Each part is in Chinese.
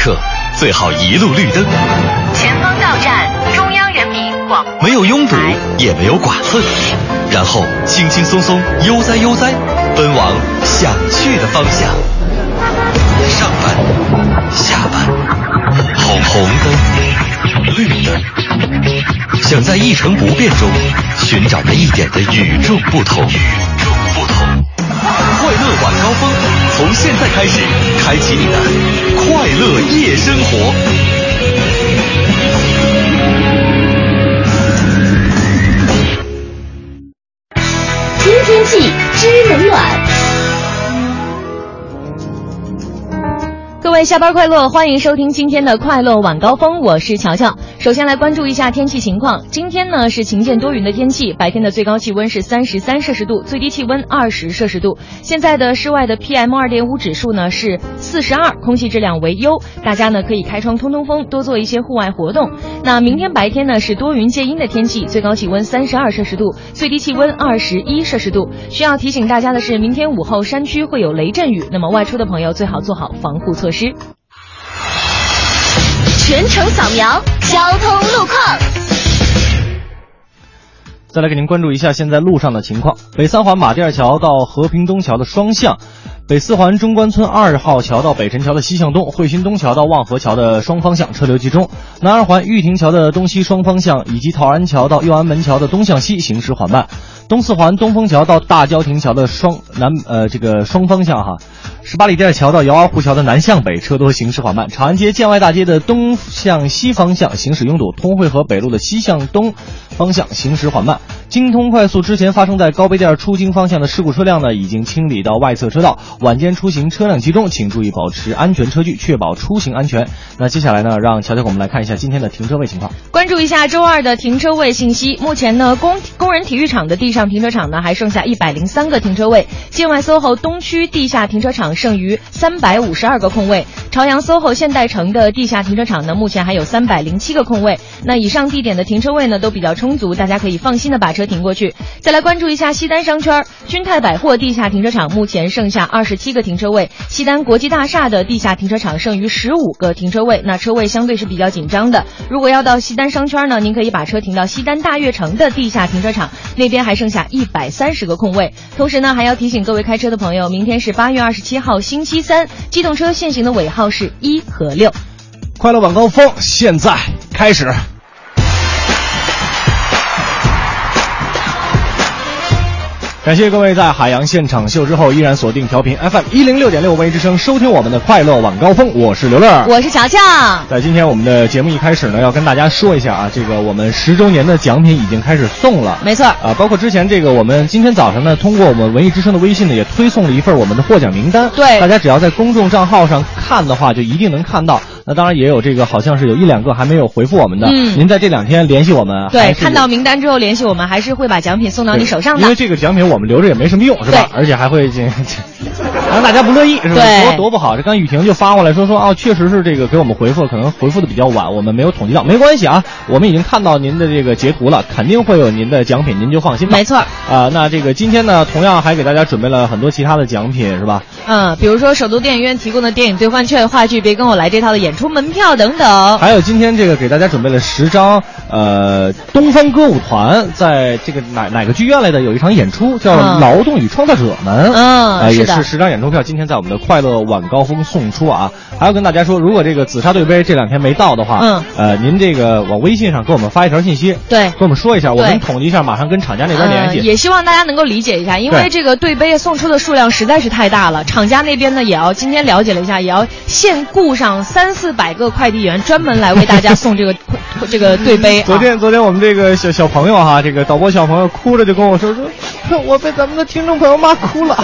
客，最好一路绿灯。前方到站中央人民广播没有拥堵，也没有剐蹭，然后轻轻松松悠哉悠哉，奔往想去的方向。上班，下班，红红灯，绿灯，想在一成不变中寻找那一点的与众不同。与众不同。快乐晚高峰，从现在开始，开启你的快乐夜生活。听天气知冷暖。下班快乐，欢迎收听今天的快乐晚高峰，我是乔乔。首先来关注一下天气情况，今天呢是晴见多云的天气，白天的最高气温是三十三摄氏度，最低气温二十摄氏度。现在的室外的 PM 二点五指数呢是四十二，空气质量为优，大家呢可以开窗通通风，多做一些户外活动。那明天白天呢是多云见阴的天气，最高气温三十二摄氏度，最低气温二十一摄氏度。需要提醒大家的是，明天午后山区会有雷阵雨，那么外出的朋友最好做好防护措施。全程扫描交通路况。再来给您关注一下现在路上的情况：北三环马甸桥到和平东桥的双向，北四环中关村二号桥到北辰桥的西向东，惠新东桥到望河桥的双方向车流集中；南二环玉亭桥的东西双方向以及陶然桥到右安门桥的东向西行驶缓慢；东四环东风桥到大郊亭桥的双南呃这个双方向哈。十八里店桥到姚儿湖桥的南向北车多行驶缓慢，长安街建外大街的东向西方向行驶拥堵，通惠河北路的西向东方向行驶缓慢。京通快速之前发生在高碑店出京方向的事故车辆呢，已经清理到外侧车道，晚间出行车辆集中，请注意保持安全车距，确保出行安全。那接下来呢，让乔乔给我们来看一下今天的停车位情况。关注一下周二的停车位信息。目前呢，工工人体育场的地上停车场呢还剩下一百零三个停车位，建外 SOHO 东区地下停车场剩余三百五十二个空位，朝阳 SOHO 现代城的地下停车场呢目前还有三百零七个空位。那以上地点的停车位呢都比较充足，大家可以放心的把车停过去。再来关注一下西单商圈君泰百货地下停车场，目前剩下二十七个停车位，西单国际大厦的地下停车场剩余十五个停车位，那车位相对是比较紧张的。如果要到西单商圈呢，您可以把车停到西单大悦城的地下停车场，那边还剩下一百三十个空位。同时呢，还要提醒各位开车的朋友，明天是八月二十七号星期三，机动车限行的尾号是一和六。快乐晚高峰现在开始。感谢各位在海洋现场秀之后依然锁定调频 FM 一零六点六文艺之声，收听我们的快乐晚高峰。我是刘乐，我是乔乔。在今天我们的节目一开始呢，要跟大家说一下啊，这个我们十周年的奖品已经开始送了。没错啊，包括之前这个我们今天早上呢，通过我们文艺之声的微信呢，也推送了一份我们的获奖名单。对，大家只要在公众账号上看的话，就一定能看到。那当然也有这个，好像是有一两个还没有回复我们的。嗯，您在这两天联系我们。对，看到名单之后联系我们，还是会把奖品送到你手上的。因为这个奖品我们留着也没什么用，是吧？而且还会这，让大家不乐意，是吧？多多不好。这刚雨婷就发过来说说哦，确实是这个给我们回复，可能回复的比较晚，我们没有统计到，没关系啊，我们已经看到您的这个截图了，肯定会有您的奖品，您就放心吧。没错。啊，那这个今天呢，同样还给大家准备了很多其他的奖品，是吧？嗯，比如说首都电影院提供的电影兑换券、话剧《别跟我来》这套的演出门票等等。还有今天这个给大家准备了十张，呃，东方歌舞团在这个哪哪个剧院来的有一场演出，叫《劳动与创造者们》。嗯，呃，也是十张演出票，今天在我们的快乐晚高峰送出啊。还要跟大家说，如果这个紫砂对杯这两天没到的话，嗯，呃，您这个往微信上给我们发一条信息，对，跟我们说一下，我们统计一下，马上跟厂家那边联系。也希望大家能够理解一下，因为这个对杯送出的数量实在是太大了，厂家那边呢也要今天了解了一下，也要现雇上三四百个快递员专门来为大家送这个这个对杯。昨天昨天我们这个小小朋友哈，这个导播小朋友哭着就跟我说说，我被咱们的听众朋友骂哭了。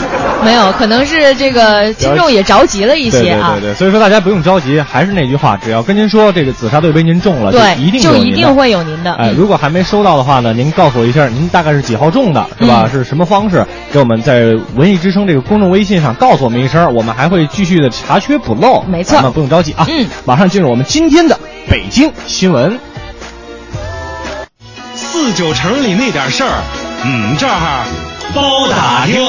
没有，可能是这个听众也着急了一些啊。对对对，所以说大家不用着急，还是那句话，只要跟您说这个紫砂对杯您中了，对，一定就一定会有您的。哎，如果还没收到的话呢，您告诉我一下，您大概是几号中的，是吧？嗯、是什么方式？给我们在文艺之声这个公众微信上告诉我们一声，我们还会继续的查缺补漏。没错，不用着急啊。嗯，马上进入我们今天的北京新闻。四九城里那点事儿，嗯，这儿包打听。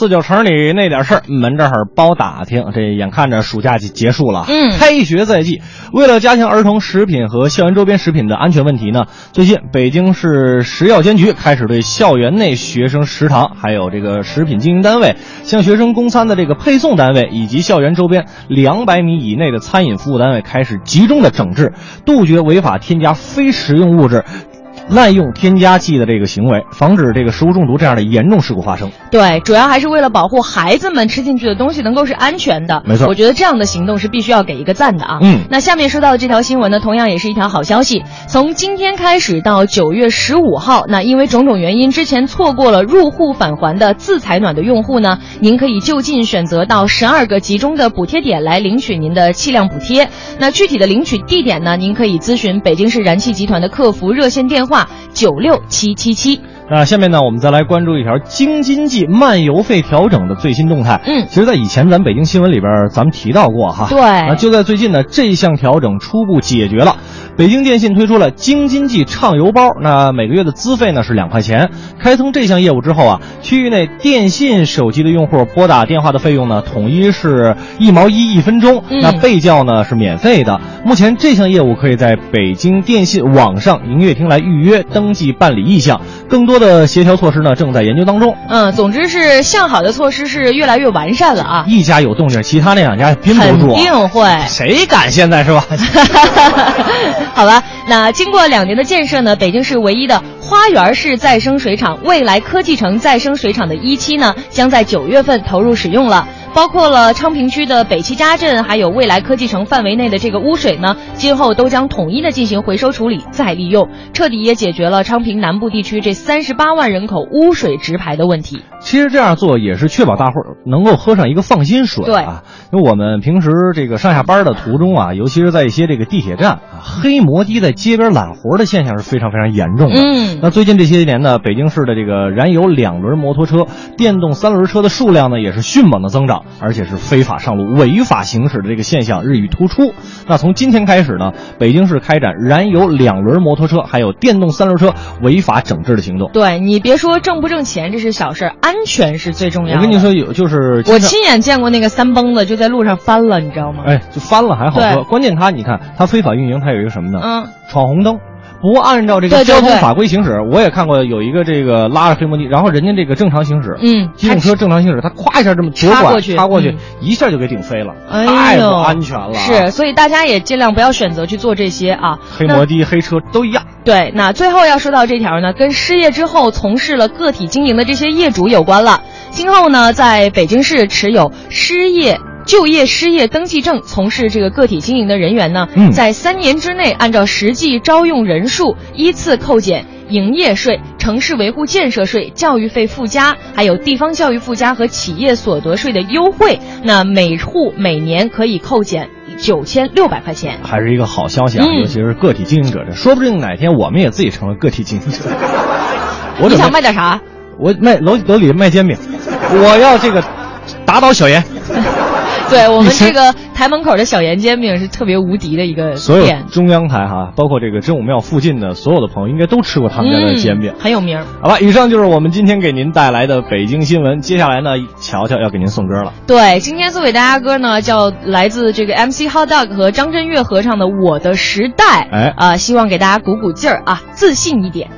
四九城里那点事儿，门这儿包打听。这眼看着暑假就结束了，嗯开学在即。为了加强儿童食品和校园周边食品的安全问题呢，最近北京市食药监局开始对校园内学生食堂、还有这个食品经营单位、向学生供餐的这个配送单位以及校园周边两百米以内的餐饮服务单位开始集中的整治，杜绝违法添加非食用物质。滥用添加剂的这个行为，防止这个食物中毒这样的严重事故发生。对，主要还是为了保护孩子们吃进去的东西能够是安全的。没错我觉得这样的行动是必须要给一个赞的啊。嗯那下面说到的这条新闻呢，同样也是一条好消息。从今天开始到九月十五号，那因为种种原因，之前错过了入户返还的自采暖的用户呢，您可以就近选择到十二个集中的补贴点来领取您的气量补贴。那具体的领取地点呢，您可以咨询北京市燃气集团的客服热线电话九六七七七。那下面呢，我们再来关注一条京津冀漫游费调整的最新动态。嗯其实，在以前咱北京新闻里边，咱们提到过哈。对那就在最近呢，这项调整初步解决了。北京电信推出了京津冀畅游包，那每个月的资费呢是两块钱。开通这项业务之后啊，区域内电信手机的用户拨打电话的费用呢，统一是一毛一一分钟，嗯那被叫呢是免费的。目前这项业务可以在北京电信网上营业厅来预约、登记、办理意向。更多的协调措施呢正在研究当中。嗯，总之是向好的措施是越来越完善了啊。一家有动静，其他那两家也憋不住、啊。定会。谁敢现在是吧？好了，那经过两年的建设呢，北京市唯一的花园式再生水厂未来科技城再生水厂的一期呢，将在九月份投入使用了。包括了昌平区的北七家镇，还有未来科技城范围内的这个污水呢，今后都将统一的进行回收处理再利用，彻底也解决了昌平南部地区这三十八万人口污水直排的问题。其实这样做也是确保大伙儿能够喝上一个放心水对啊。因为我们平时这个上下班的途中啊，尤其是在一些这个地铁站啊，黑摩的在街边揽活的现象是非常非常严重的。嗯那最近这些年呢，北京市的这个燃油两轮摩托车、电动三轮车的数量呢也是迅猛的增长，而且是非法上路、违法行驶的这个现象日益突出。那从今天开始呢，北京市开展燃油两轮摩托车还有电动三轮车违法整治的行动。对你别说挣不挣钱，这是小事儿，安全是最重要的。我跟你说，有就是我亲眼见过那个三蹦子就在路上翻了，你知道吗？哎，就翻了还好说，关键他你看他非法运营，他有一个什么呢？嗯，闯红灯。不按照这个交通法规行驶，我也看过有一个这个拉着黑摩的，然后人家这个正常行驶，嗯机动车正常行驶，他咵一下这么左拐插过去插过去嗯，一下就给顶飞了，哎太不，安全了。是，所以大家也尽量不要选择去做这些啊。黑摩的、黑车都一样。对，那最后要说到这条呢，跟失业之后从事了个体经营的这些业主有关了。今后呢，在北京市持有失业。就业失业登记证从事这个个体经营的人员呢，嗯在三年之内按照实际招用人数依次扣减营业税、城市维护建设税、教育费附加，还有地方教育附加和企业所得税的优惠。那每户每年可以扣减九千六百块钱。还是一个好消息啊，嗯尤其是个体经营者这，说不定哪天我们也自己成了个体经营者。我 你想卖点啥？我卖楼楼里卖煎饼，我要这个打倒小严。对我们这个台门口的小盐煎饼是特别无敌的一个所有店，中央台哈，包括这个真武庙附近的所有的朋友，应该都吃过他们家的煎饼。嗯、很有名。好吧，以上就是我们今天给您带来的北京新闻。接下来呢，乔乔要给您送歌了。对，今天送给大家歌呢，叫来自这个 MC Hot Dog 和张震岳合唱的《我的时代》。哎啊、希望给大家鼓鼓劲儿啊，自信一点。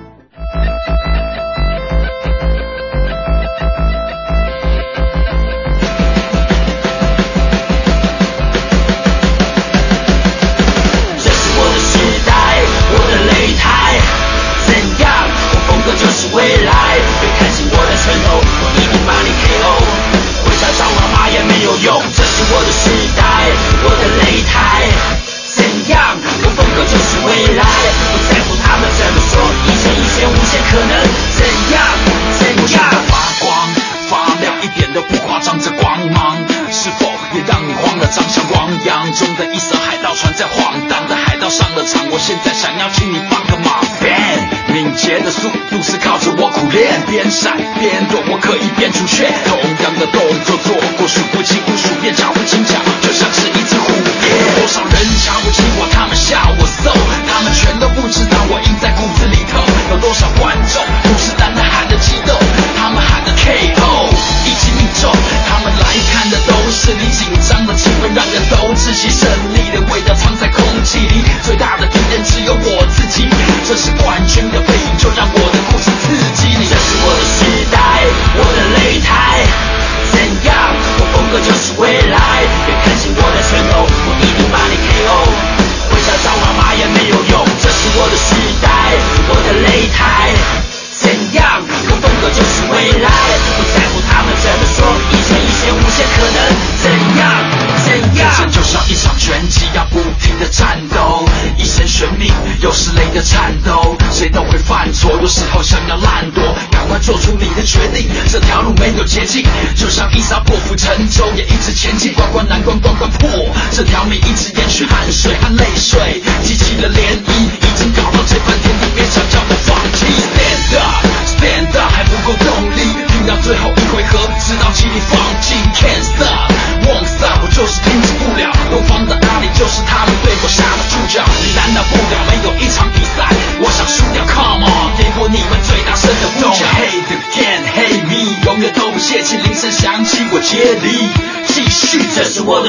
边闪边躲，我可以边出拳。同样的动作做过数不清无数遍，脚步轻巧，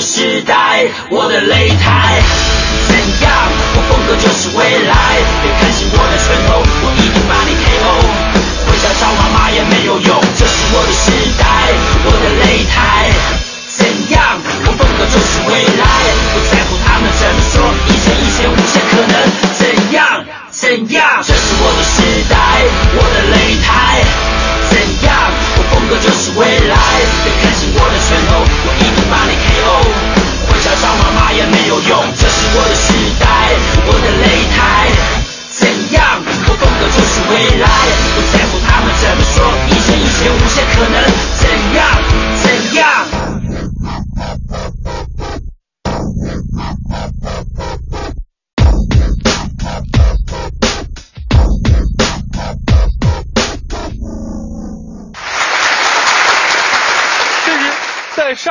时代，我的擂台，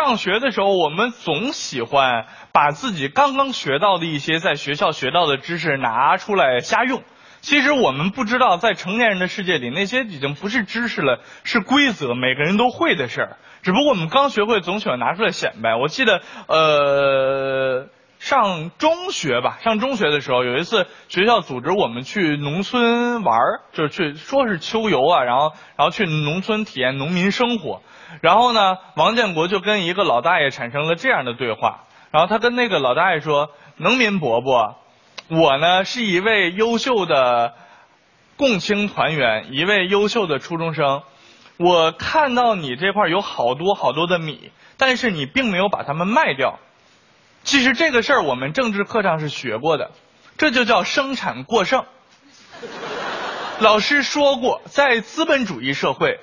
上学的时候，我们总喜欢把自己刚刚学到的一些在学校学到的知识拿出来瞎用。其实我们不知道，在成年人的世界里，那些已经不是知识了，是规则，每个人都会的事儿。只不过我们刚学会，总喜欢拿出来显摆。我记得，呃，上中学吧，上中学的时候，有一次学校组织我们去农村玩儿，就是去说是秋游啊，然后然后去农村体验农民生活。然后呢，王建国就跟一个老大爷产生了这样的对话。然后他跟那个老大爷说：“农民伯伯，我呢是一位优秀的共青团员，一位优秀的初中生。我看到你这块有好多好多的米，但是你并没有把它们卖掉。其实这个事儿我们政治课上是学过的，这就叫生产过剩。老师说过，在资本主义社会，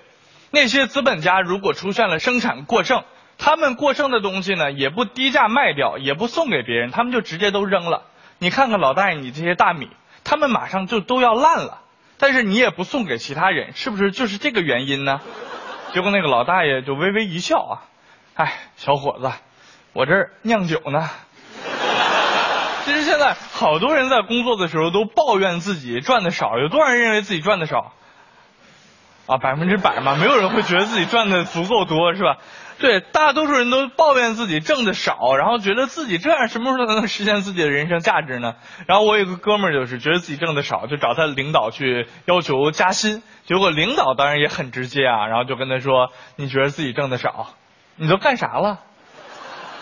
那些资本家如果出现了生产过剩，他们过剩的东西呢，也不低价卖掉，也不送给别人，他们就直接都扔了。你看看老大爷，你这些大米，他们马上就都要烂了，但是你也不送给其他人，是不是就是这个原因呢？结果那个老大爷就微微一笑啊，哎，小伙子，我这儿酿酒呢。其实现在好多人在工作的时候都抱怨自己赚的少，有多少人认为自己赚的少？啊，百分之百嘛，没有人会觉得自己赚的足够多，是吧？对，大多数人都抱怨自己挣的少，然后觉得自己这样什么时候才能实现自己的人生价值呢？然后我有个哥们儿就是觉得自己挣的少，就找他领导去要求加薪，结果领导当然也很直接啊，然后就跟他说：“你觉得自己挣的少，你都干啥了？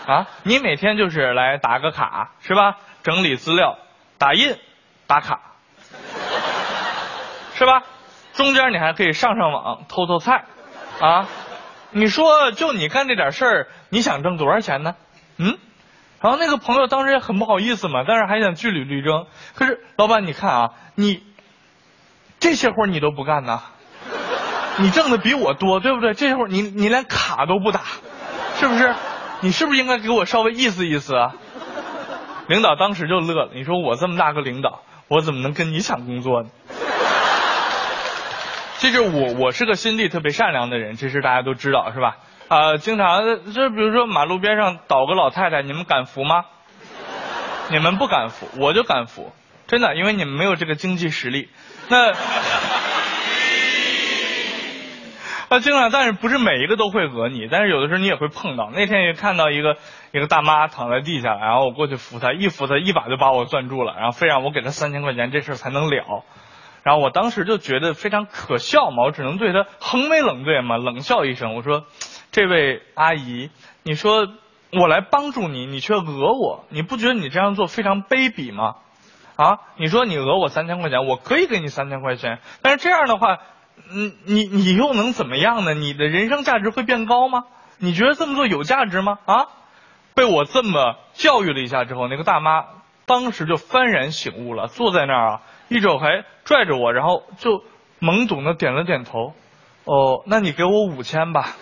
啊，你每天就是来打个卡是吧？整理资料、打印、打卡，是吧？中间你还可以上上网偷偷菜，啊。”你说，就你干这点事儿，你想挣多少钱呢？嗯，然后那个朋友当时也很不好意思嘛，但是还想据理力争。可是老板，你看啊，你这些活你都不干呢，你挣的比我多，对不对？这会儿你你连卡都不打，是不是？你是不是应该给我稍微意思意思啊？领导当时就乐了，你说我这么大个领导，我怎么能跟你抢工作呢？其实我我是个心地特别善良的人，这事大家都知道是吧？啊、经常就比如说马路边上倒个老太太，你们敢扶吗？你们不敢扶，我就敢扶，真的，因为你们没有这个经济实力。那 啊，经常，但是不是每一个都会讹你，但是有的时候你也会碰到。那天也看到一个一个大妈躺在地下，然后我过去扶她，一扶她一把就把我攥住了，然后非让我给她三千块钱，这事才能了。然后我当时就觉得非常可笑嘛，我只能对她横眉冷对嘛，冷笑一声，我说：“这位阿姨，你说我来帮助你，你却讹我，你不觉得你这样做非常卑鄙吗？啊，你说你讹我三千块钱，我可以给你三千块钱，但是这样的话。”嗯，你你又能怎么样呢？你的人生价值会变高吗？你觉得这么做有价值吗？啊，被我这么教育了一下之后，那个大妈当时就幡然醒悟了，坐在那儿啊，一肘还拽着我，然后就懵懂的点了点头。哦，那你给我五千吧。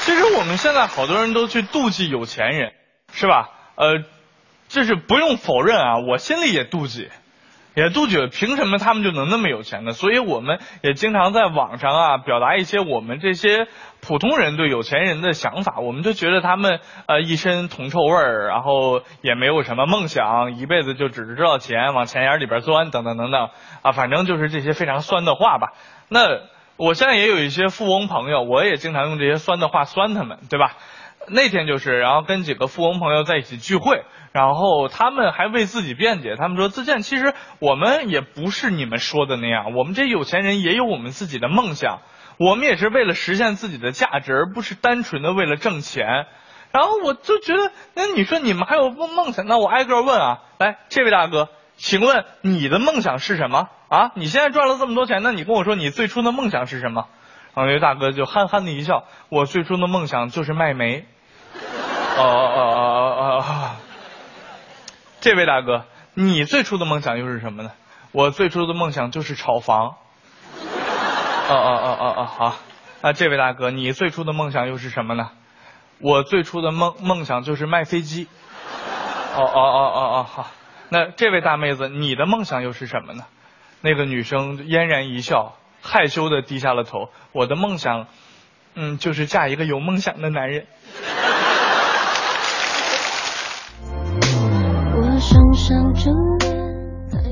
其实我们现在好多人都去妒忌有钱人，是吧？呃。这是不用否认啊，我心里也妒忌，也杜绝，凭什么他们就能那么有钱呢？所以我们也经常在网上啊表达一些我们这些普通人对有钱人的想法。我们就觉得他们呃一身铜臭味儿，然后也没有什么梦想，一辈子就只知道钱往钱眼里边钻，等等等等啊，反正就是这些非常酸的话吧。那我现在也有一些富翁朋友，我也经常用这些酸的话酸他们，对吧？那天就是，然后跟几个富翁朋友在一起聚会。然后他们还为自己辩解，他们说：“自健，其实我们也不是你们说的那样，我们这有钱人也有我们自己的梦想，我们也是为了实现自己的价值，而不是单纯的为了挣钱。”然后我就觉得，那你说你们还有梦梦想？那我挨个问啊，来，这位大哥，请问你的梦想是什么啊？你现在赚了这么多钱，那你跟我说你最初的梦想是什么？然后那位大哥就憨憨的一笑：“我最初的梦想就是卖煤。”哦哦哦哦哦哦。这位大哥，你最初的梦想又是什么呢？我最初的梦想就是炒房。哦哦哦哦哦，好。那这位大哥，你最初的梦想又是什么呢？我最初的梦梦想就是卖飞机。哦哦哦哦哦，好。那这位大妹子，你的梦想又是什么呢？那个女生嫣然一笑，害羞的低下了头。我的梦想，嗯，就是嫁一个有梦想的男人。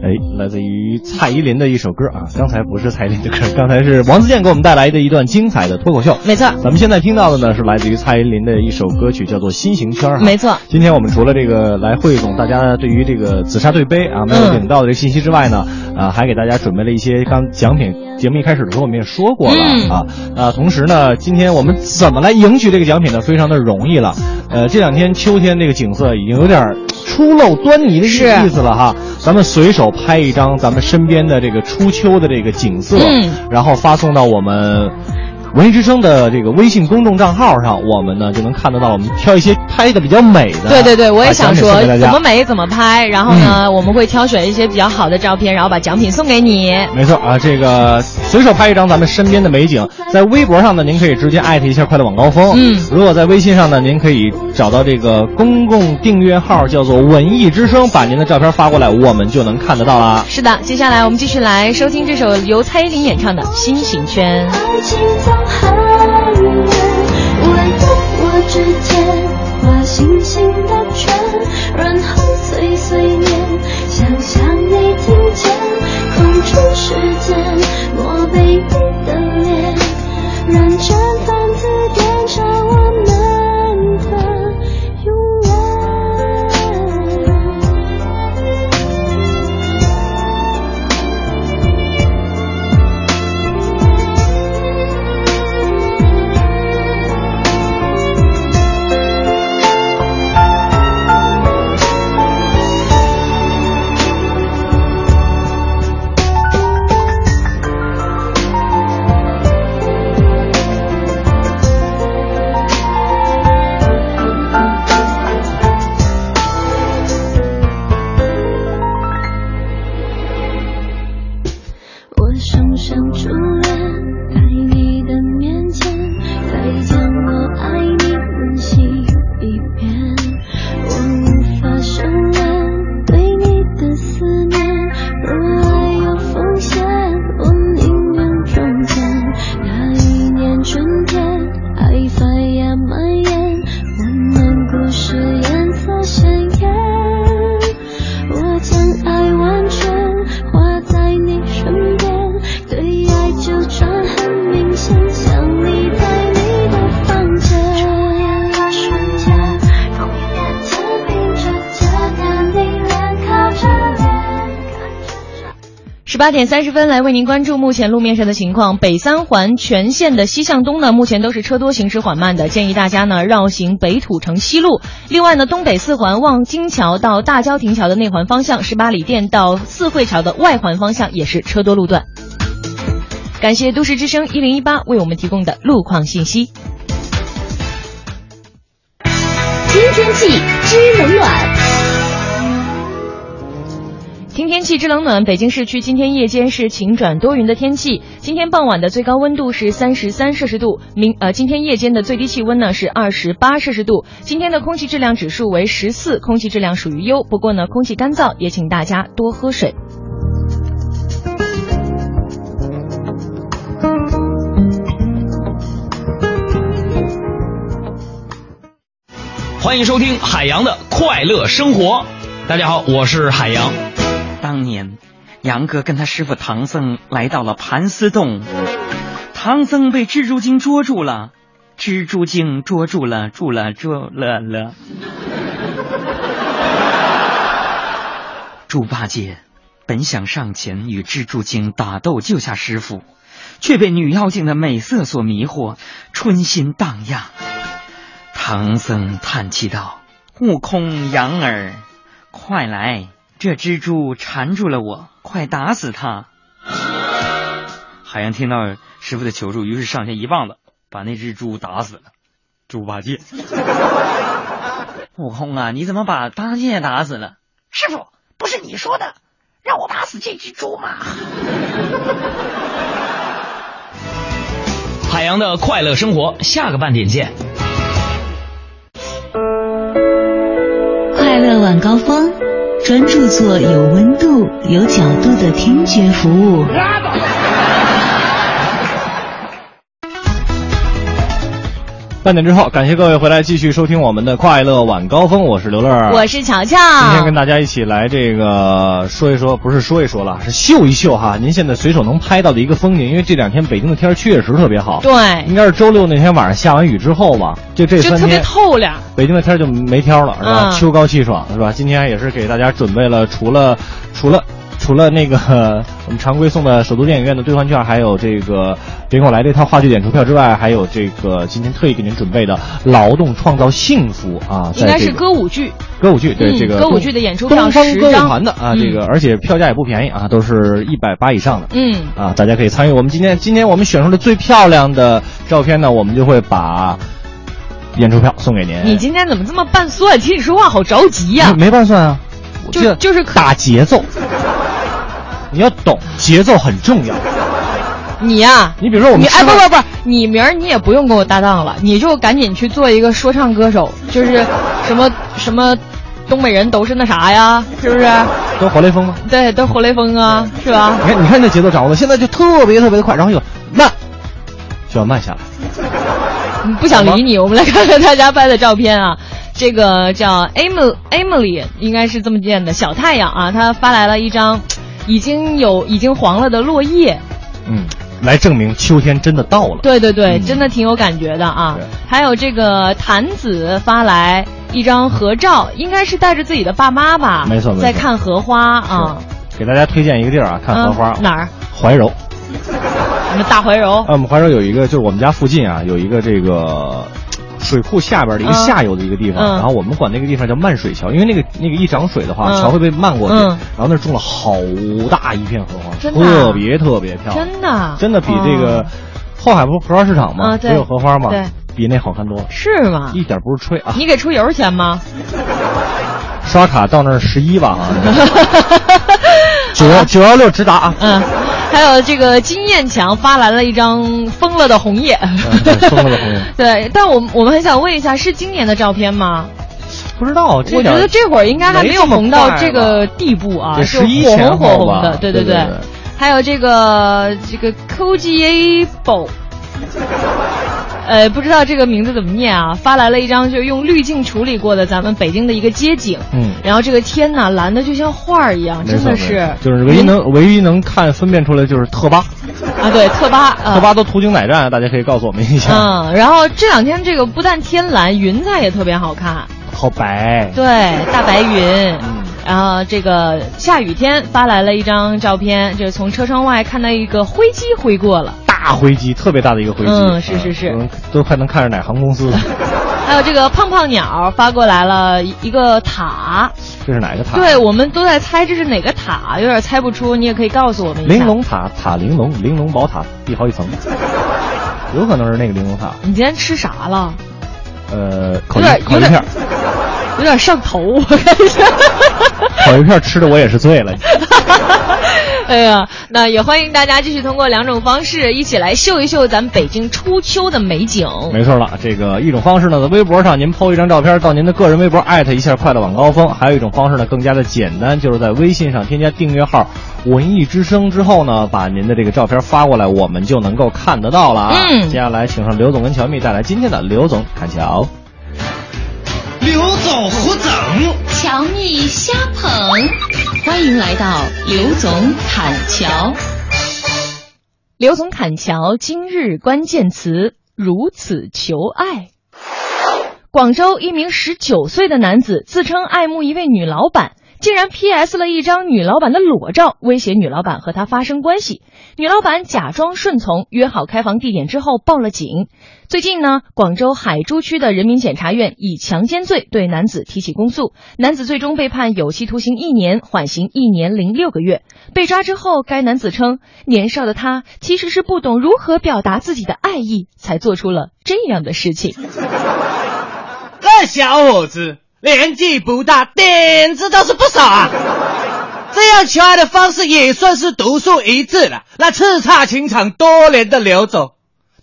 哎，来自于蔡依林的一首歌啊，刚才不是蔡依林的歌，刚才是王自健给我们带来的一段精彩的脱口秀。没错，咱们现在听到的呢是来自于蔡依林的一首歌曲，叫做《心形圈》。没错，今天我们除了这个来汇总大家对于这个紫砂对杯啊没有领到的这个信息之外呢，啊，还给大家准备了一些刚奖品。节目一开始的时候我们也说过了啊啊，同时呢，今天我们怎么来赢取这个奖品呢？非常的容易了。呃，这两天秋天这个景色已经有点初露端倪的意思了哈。咱们随手拍一张咱们身边的这个初秋的这个景色，然后发送到我们。文艺之声的这个微信公众账号上，我们呢就能看得到，我们挑一些拍的比较美的。对对对，我也想说怎么美怎么拍，然后呢，我们会挑选一些比较好的照片，然后把奖品送给你。没错啊，这个随手拍一张咱们身边的美景，在微博上呢，您可以直接艾特一下快乐晚高峰。嗯，如果在微信上呢，您可以找到这个公共订阅号，叫做文艺之声，把您的照片发过来，我们就能看得到啦。是的，接下来我们继续来收听这首由蔡依林演唱的《心形圈》。八点三十分，来为您关注目前路面上的情况。北三环全线的西向东呢，目前都是车多，行驶缓慢的，建议大家呢绕行北土城西路。另外呢，东北四环望京桥到大郊亭桥的内环方向，十八里店到四惠桥的外环方向也是车多路段。感谢都市之声一零一八为我们提供的路况信息。听天气知冷暖。听天气知冷暖，北京市区今天夜间是晴转多云的天气。今天傍晚的最高温度是三十三摄氏度，明呃今天夜间的最低气温呢是二十八摄氏度。今天的空气质量指数为十四，空气质量属于优。不过呢，空气干燥，也请大家多喝水。欢迎收听海洋的快乐生活。大家好，我是海洋。当年，杨哥跟他师傅唐僧来到了盘丝洞，唐僧被蜘蛛精捉住了，蜘蛛精捉住了，住了，捉了了。猪八戒本想上前与蜘蛛精打斗救下师傅，却被女妖精的美色所迷惑，春心荡漾。唐僧叹气道：“悟空，杨儿，快来！”这蜘蛛缠住了我，快打死它！海洋听到师傅的求助，于是上前一棒子把那只猪打死了。猪八戒，悟空啊，你怎么把八戒打死了？师傅，不是你说的让我打死这只猪吗？海洋的快乐生活，下个半点见。快乐晚高峰。专注做有温度、有角度的听觉服务。半点之后，感谢各位回来继续收听我们的快乐晚高峰，我是刘乐，我是乔乔。今天跟大家一起来这个说一说，不是说一说了，是秀一秀哈。您现在随手能拍到的一个风景，因为这两天北京的天确实特别好。对，应该是周六那天晚上下完雨之后吧，就这三天特别透亮，北京的天就没挑了，是吧？秋高气爽，是吧？今天也是给大家准备了，除了除了。除了那个 我们常规送的首都电影院的兑换券，还有这个别跟我来这套话剧演出票之外，还有这个今天特意给您准备的《劳动创造幸福》啊，应该是歌舞剧。歌舞剧对这个歌舞剧的演出票东方歌舞团的啊，这个而且票价也不便宜啊，都是一百八以上的。嗯啊，大家可以参与。我们今天今天我们选出的最漂亮的照片呢，我们就会把演出票送给您。你今天怎么这么拌蒜？听你说话好着急呀！没拌蒜啊，就就是打节奏。你要懂节奏很重要。你呀，你比如说我们，哎不不不，你明儿你也不用跟我搭档了，你就赶紧去做一个说唱歌手，就是什么什么东北人都是那啥呀，是不是？都活雷锋吗？对，都活雷锋啊，是吧？你看，你看这节奏掌握的，现在就特别特别的快，然后又慢，就要慢下来。不想理你，我们来看看大家拍的照片啊。这个叫 Emily，应该是这么念的，小太阳啊，他发来了一张。已经有已经黄了的落叶，嗯，来证明秋天真的到了。对对对，真的挺有感觉的啊。还有这个谭子发来一张合照，应该是带着自己的爸妈吧？没错，在看荷花啊。给大家推荐一个地儿啊，看荷花。哪儿？怀柔。我们大怀柔。啊，我们怀柔有一个，就是我们家附近啊，有一个这个。水库下边的一个下游的一个地方，然后我们管那个地方叫漫水桥，因为那个那个一涨水的话，桥会被漫过去，然后那种了好大一片荷花，特别特别漂亮，真的，真的比这个后海不荷花市场嘛，也有荷花嘛，对，比那好看多了，是吗？一点不是吹啊！你给出油钱吗？刷卡到那儿十一吧啊，九幺九幺六直达啊，嗯。还有这个金燕强发来了一张疯了的红叶，疯了的红叶。对，但我我们很想问一下，是今年的照片吗？不知道，我觉得这会儿应该还没有红到这个地步啊，就火红火红的，对对对。还有这个这个 Kojabo。呃，不知道这个名字怎么念啊？发来了一张就是用滤镜处理过的咱们北京的一个街景，嗯，然后这个天呐，蓝的就像画儿一样，真的是，就是唯一能唯一能看分辨出来就是特巴，啊，对，特巴，特巴都途经哪站？大家可以告诉我们一下。嗯，然后这两天这个不但天蓝，云彩也特别好看，好白，对，大白云，嗯。然后这个下雨天发来了一张照片，就是从车窗外看到一个灰机挥过了。大灰机，特别大的一个灰机，嗯是是是啊都快能看着哪航公司了。还有这个胖胖鸟发过来了一一个塔，这是哪个塔？对我们都在猜这是哪个塔，有点猜不出，你也可以告诉我们一下。玲珑塔，塔玲珑，玲珑宝塔，地好几层，有可能是那个玲珑塔。你今天吃啥了？呃，烤鱼烤鱼片儿，有点上头，我看一下。烤鱼片吃的我也是醉了。哎呀，那也欢迎大家继续通过两种方式一起来秀一秀咱们北京初秋的美景。没错了，这个一种方式呢，在微博上您 PO 一张照片到您的个人微博艾特一下快乐晚高峰；还有一种方式呢，更加的简单，就是在微信上添加订阅号“文艺之声”之后呢，把您的这个照片发过来，我们就能够看得到了啊。嗯接下来请上刘总跟乔蜜带来今天的刘总看桥。刘总胡整，乔蜜瞎捧，欢迎来到刘总砍桥。刘总砍桥今日关键词：如此求爱。广州一名十九岁的男子自称爱慕一位女老板，竟然 PS 了一张女老板的裸照，威胁女老板和他发生关系。女老板假装顺从，约好开房地点之后报了警。最近呢，广州海珠区的人民检察院以强奸罪对男子提起公诉，男子最终被判有期徒刑一年，缓刑一年零六个月。被抓之后，该男子称，年少的他其实是不懂如何表达自己的爱意，才做出了这样的事情。那小伙子年纪不大，点子倒是不少啊。这样求爱的方式也算是独树一帜了。那叱咤情场多年的刘总，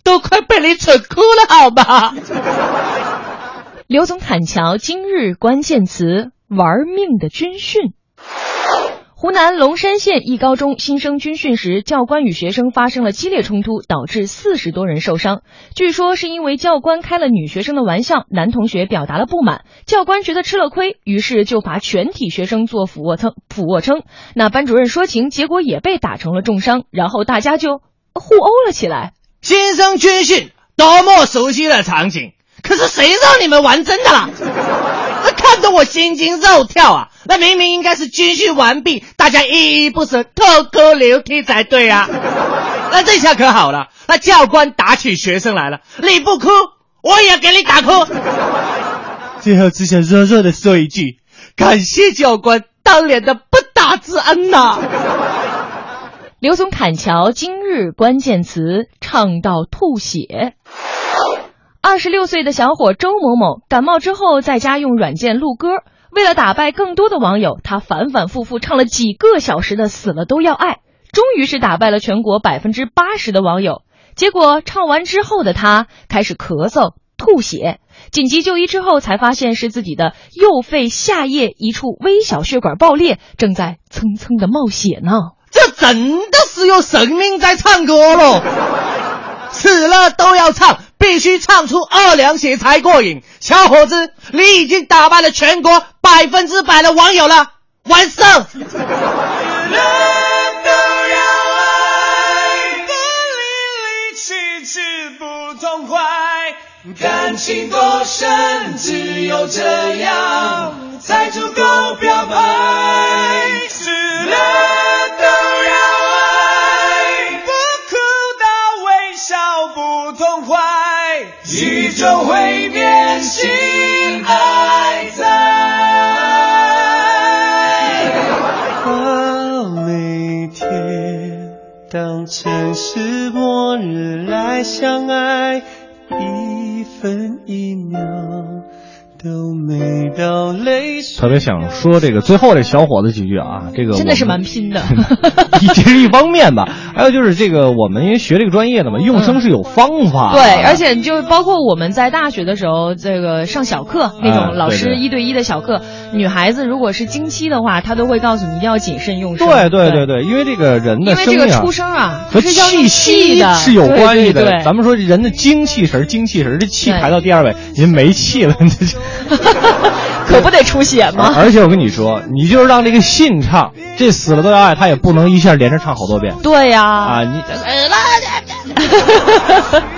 都快被你蠢哭了，好吗？刘总砍桥今日关键词：玩命的军训。湖南龙山县一高中新生军训时，教官与学生发生了激烈冲突，导致四十多人受伤。据说是因为教官开了女学生的玩笑，男同学表达了不满，教官觉得吃了亏，于是就罚全体学生做俯卧撑。俯卧撑，那班主任说情，结果也被打成了重伤，然后大家就互殴了起来。新生军训，多么熟悉的场景，可是谁让你们玩真的啦？那看得我心惊肉跳啊！那明明应该是军训完毕，大家依依不舍、痛哭流涕才对啊！那这下可好了，那教官打起学生来了，你不哭，我也给你打哭。最后只想弱弱的说一句，感谢教官当年的不打之恩呐、刘总砍桥今日关键词：唱到吐血。二十六岁的小伙周某某感冒之后，在家用软件录歌。为了打败更多的网友，他反反复复唱了几个小时的《死了都要爱》，终于是打败了全国百分之八十的网友。结果唱完之后的他开始咳嗽、吐血，紧急就医之后才发现是自己的右肺下叶一处微小血管爆裂，正在蹭蹭的冒血呢。这真的是有生命在唱歌喽！死了都要唱，必须唱出二两血才过瘾。小伙子，你已经打败了全国百分之百的网友了，完胜！感情多深，只有这样才足够表白。死了宇宙会变心爱在。把每天当成是末日来相爱，一分一秒都美到泪水。特别想说这个最后这小伙子几句啊，这个真的是蛮拼的。这是一方面吧，还有就是这个我们因为学这个专业的嘛，用声是有方法的。对，而且就包括我们在大学的时候，这个上小课那啊种老师一对一的小课，女孩子如果是经期的话，她都会告诉你一定要谨慎用声。对对对对，因为这个人的因为声音啊这个出声啊和气息的是有关系的。对对对咱们说人的精气神，精气神，这气排到第二位，您没气了，这就 可不得出血吗？而且我跟你说，你就是让这个信唱，这死了都要爱，他也不能一下连着唱好多遍对呀、啊，你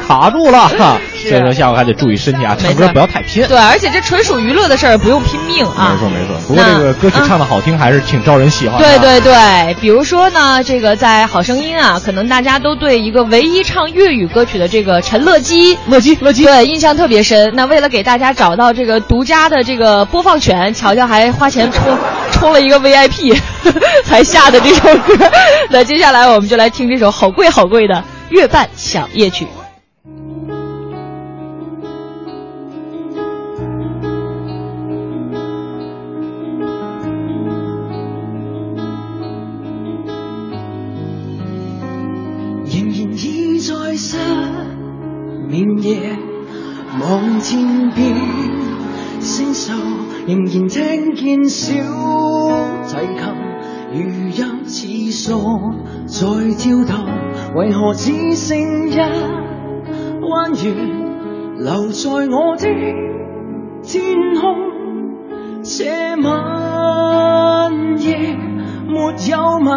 卡住了，哈所以说下午还得注意身体啊，唱歌不要太拼。对，而且这纯属娱乐的事儿，不用拼命啊。没错没错，不过这个歌曲唱的好听，还是挺招人喜欢的。对对对，比如说呢，这个在《好声音》啊，可能大家都对一个唯一唱粤语歌曲的这个陈乐基，乐基乐基，对印象特别深。那为了给大家找到这个独家的这个播放权，乔乔还花钱充充了一个 VIP，才下的这首歌。那接下来我们就来听这首好贵好贵的《月半小夜曲》。夜，望天邊星宿，仍然聽見小提琴如有似诉在跳動，為何只剩一彎月留在我的天空？這晚夜沒有吻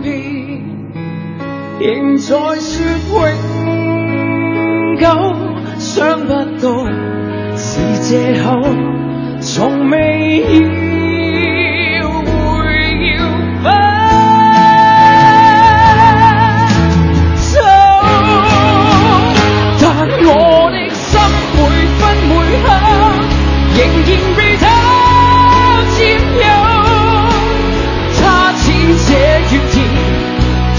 別。仍在說永久，想不到是借口，从未要會要分手，但我的心每分每刻仍然被他占有，他似这月兒。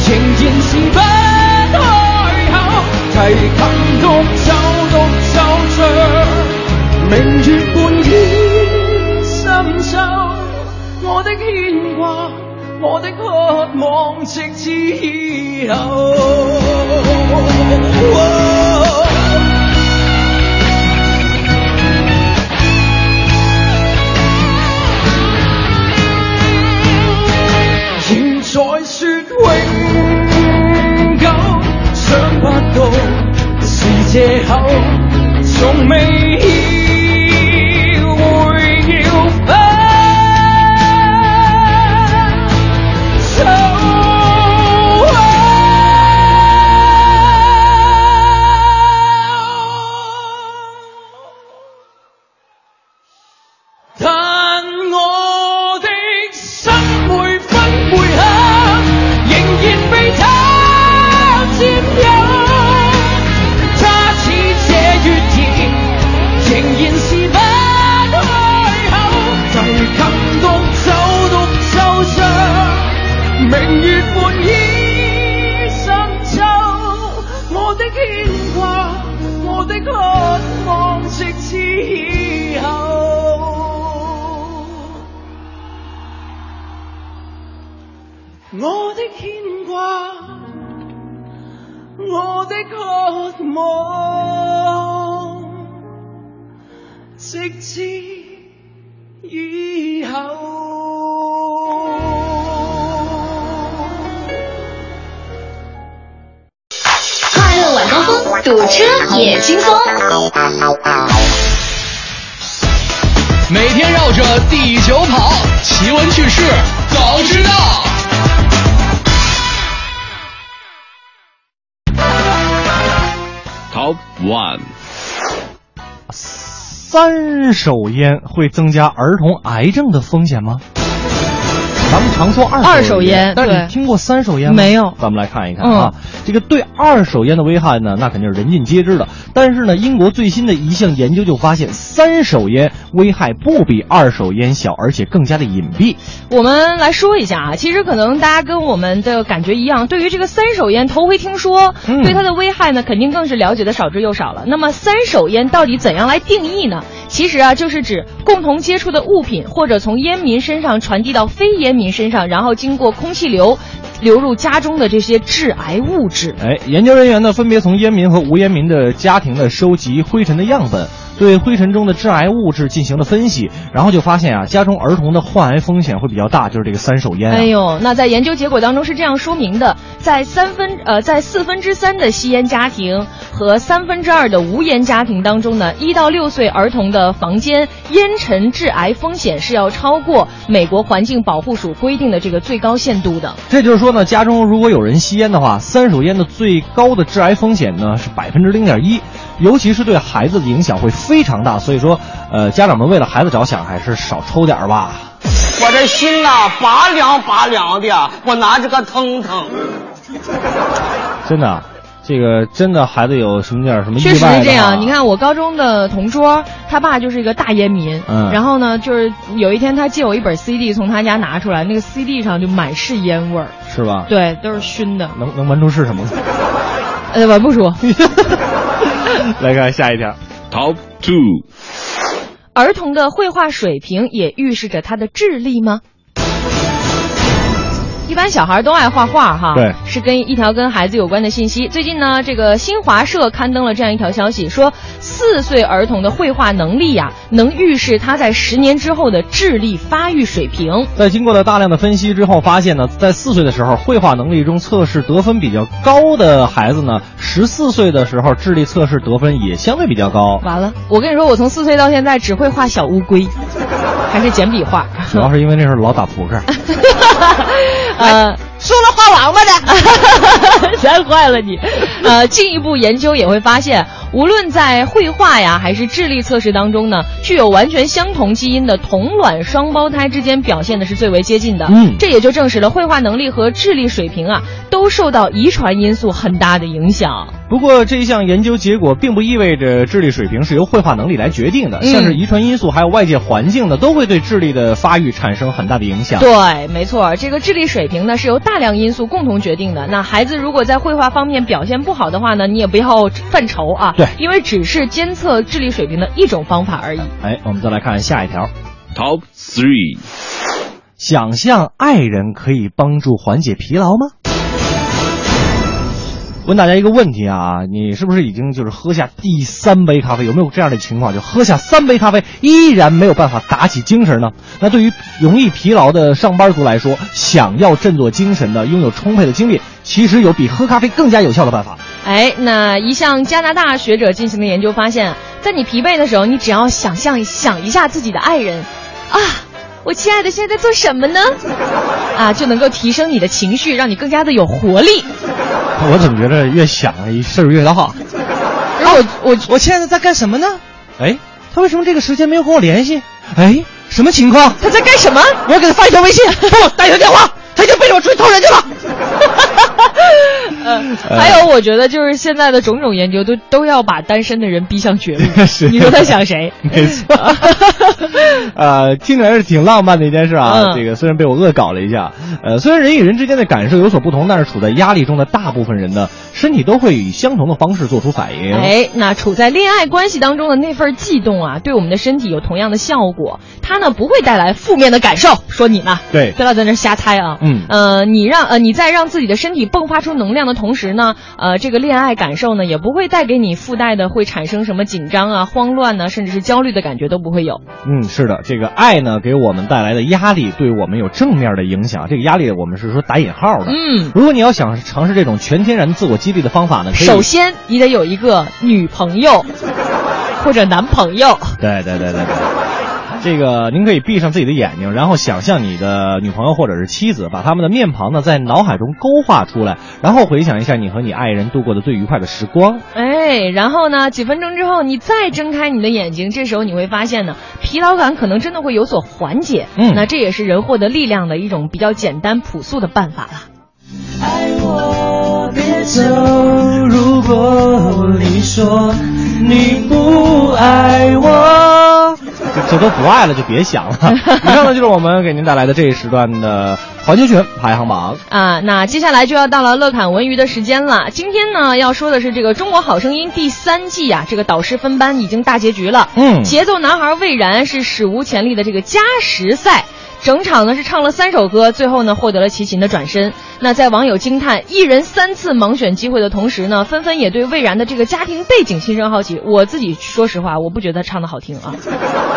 仍然是不开口，提更多，明月半天深秋，我的牵挂，我的渴望，直至以后。现在说永久，想不到是借口，从未我的牽掛，我的渴望，直至以後。快乐晚高峰，堵车也轻松。每天绕着地球跑，奇闻趣事早知道。Top One，三手烟会增加儿童癌症的风险吗？咱们常说二二手烟但是你听过三手烟吗？没有。咱们来看一看啊，这个对二手烟的危害呢，那肯定是人尽皆知的。但是呢，英国最新的一项研究就发现，三手烟危害不比二手烟小，而且更加的隐蔽。我们来说一下啊，其实可能大家跟我们的感觉一样，对于这个三手烟头回听说，嗯对它的危害呢，肯定更是了解的少之又少了。那么三手烟到底怎样来定义呢？其实啊，就是指共同接触的物品或者从烟民身上传递到非烟民身上，然后经过空气流流入家中的这些致癌物质。哎，研究人员呢分别从烟民和无烟民的家庭呢收集灰尘的样本，对灰尘中的致癌物质进行了分析，然后就发现啊，家中儿童的患癌风险会比较大，就是这个三手烟、啊。哎呦，那在研究结果当中是这样说明的：在三分呃，在四分之三的吸烟家庭和三分之二的无烟家庭当中呢，一到六岁儿童的房间烟尘致癌风险是要超过美国环境保护署规定的这个最高限度的。这就是说呢，家中如果有人吸烟的话，三手烟的最高的致癌风险呢是百分之零点一，尤其是对孩子的影响会非常大。所以说，呃，家长们为了孩子着想，还是少抽点儿吧。我这心呐，拔凉拔凉的，我拿着个腾腾。真的啊，这个真的孩子有什么点什么意外确实是这样。你看我高中的同桌，他爸就是一个大烟民，嗯然后呢，就是有一天他借我一本 CD 从他家拿出来，那个 CD 上就满是烟味儿，是吧？对，都是熏的，能能闻出是什么吗？呃，闻不出。来看下一条，Top Two。儿童的绘画水平也预示着他的智力吗？一般小孩都爱画画哈，对是跟一条跟孩子有关的信息。最近呢，这个新华社刊登了这样一条消息，说四岁儿童的绘画能力呀、能预示他在十年之后的智力发育水平。在经过了大量的分析之后，发现呢，在四岁的时候，绘画能力中测试得分比较高的孩子呢，十四岁的时候智力测试得分也相对比较高。完了，我跟你说，我从四岁到现在只会画小乌龟，还是简笔画。主要是因为那时候老打扑克。呃，输了画王八的，全坏了你。呃，进一步研究也会发现，无论在绘画呀还是智力测试当中呢，具有完全相同基因的同卵双胞胎之间表现的是最为接近的。嗯这也就证实了绘画能力和智力水平啊，都受到遗传因素很大的影响。不过这一项研究结果并不意味着智力水平是由绘画能力来决定的，嗯像是遗传因素还有外界环境呢，都会对智力的发育产生很大的影响。对，没错，这个智力水平呢是由大量因素共同决定的。那孩子如果在绘画方面表现不好的话呢，你也不要犯愁啊。对因为只是监测智力水平的一种方法而已。哎，我们再来看下一条。Top Three。想象爱人可以帮助缓解疲劳吗？问大家一个问题啊，你是不是已经就是喝下第三杯咖啡？有没有这样的情况，就喝下三杯咖啡依然没有办法打起精神呢？那对于容易疲劳的上班族来说，想要振作精神的、拥有充沛的精力，其实有比喝咖啡更加有效的办法。哎，那一项加拿大学者进行的研究发现，在你疲惫的时候，你只要想象想一下自己的爱人，啊，我亲爱的现在在做什么呢？啊，就能够提升你的情绪，让你更加的有活力。我怎么觉得越想事儿越大？然后我我我亲爱的在干什么呢？哎，他为什么这个时间没有和我联系？哎，什么情况？他在干什么？我要给他发一条微信，不，打一条电话，他已经背着我出去偷人去了。呃，还有，我觉得就是现在的种种研究都都要把单身的人逼向绝路。是你说他想谁？没错，呃，听起来是挺浪漫的一件事啊。嗯这个虽然被我恶搞了一下，呃，虽然人与人之间的感受有所不同，但是处在压力中的大部分人呢，身体都会以相同的方式做出反应。哎，那处在恋爱关系当中的那份悸动啊，对我们的身体有同样的效果。它呢不会带来负面的感受。说你呢？对不要在那瞎猜啊。嗯呃，你让呃你在让自己的身体迸发出能量的同时呢，呃，这个恋爱感受呢也不会带给你附带的会产生什么紧张啊、慌乱呢、甚至是焦虑的感觉都不会有。嗯，是的，这个爱呢给我们带来的压力，对我们有正面的影响。这个压力我们是说打引号的。嗯，如果你要想尝试这种全天然自我激励的方法呢，首先你得有一个女朋友或者男朋友。对对对对对。这个您可以闭上自己的眼睛，然后想象你的女朋友或者是妻子，把他们的面庞呢在脑海中勾画出来，然后回想一下你和你爱人度过的最愉快的时光。哎，然后呢，几分钟之后你再睁开你的眼睛，这时候你会发现呢，疲劳感可能真的会有所缓解。嗯那这也是人获得力量的一种比较简单朴素的办法了。爱我别走，如果你说你不爱我。这这都不爱了就别想了。以上呢就是我们给您带来的这一时段的环球群排行榜。啊，那接下来就要到了乐侃文娱的时间了。今天呢，要说的是这个《中国好声音》第三季啊，这个导师分班已经大结局了。嗯节奏男孩魏然是史无前例的这个加时赛。整场呢是唱了三首歌，最后呢获得了齐秦的转身。那在网友惊叹一人三次盲选机会的同时呢，纷纷也对魏然的这个家庭背景心生好奇。我自己说实话，我不觉得唱的好听啊。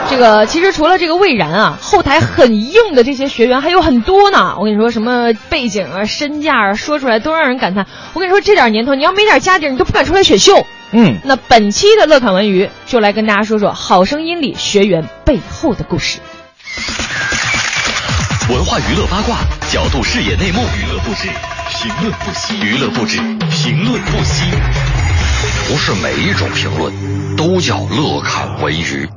这个其实除了这个魏然啊，后台很硬的这些学员还有很多呢。我跟你说，什么背景啊、身价啊，说出来都让人感叹。我跟你说，这点年头，你要没点家底，你都不敢出来选秀。嗯，那本期的乐侃文娱就来跟大家说说《好声音》里学员背后的故事。文化娱乐八卦，角度视野内幕，娱乐不止，评论不息，娱乐不止，评论不息。不是每一种评论都叫乐看文娱。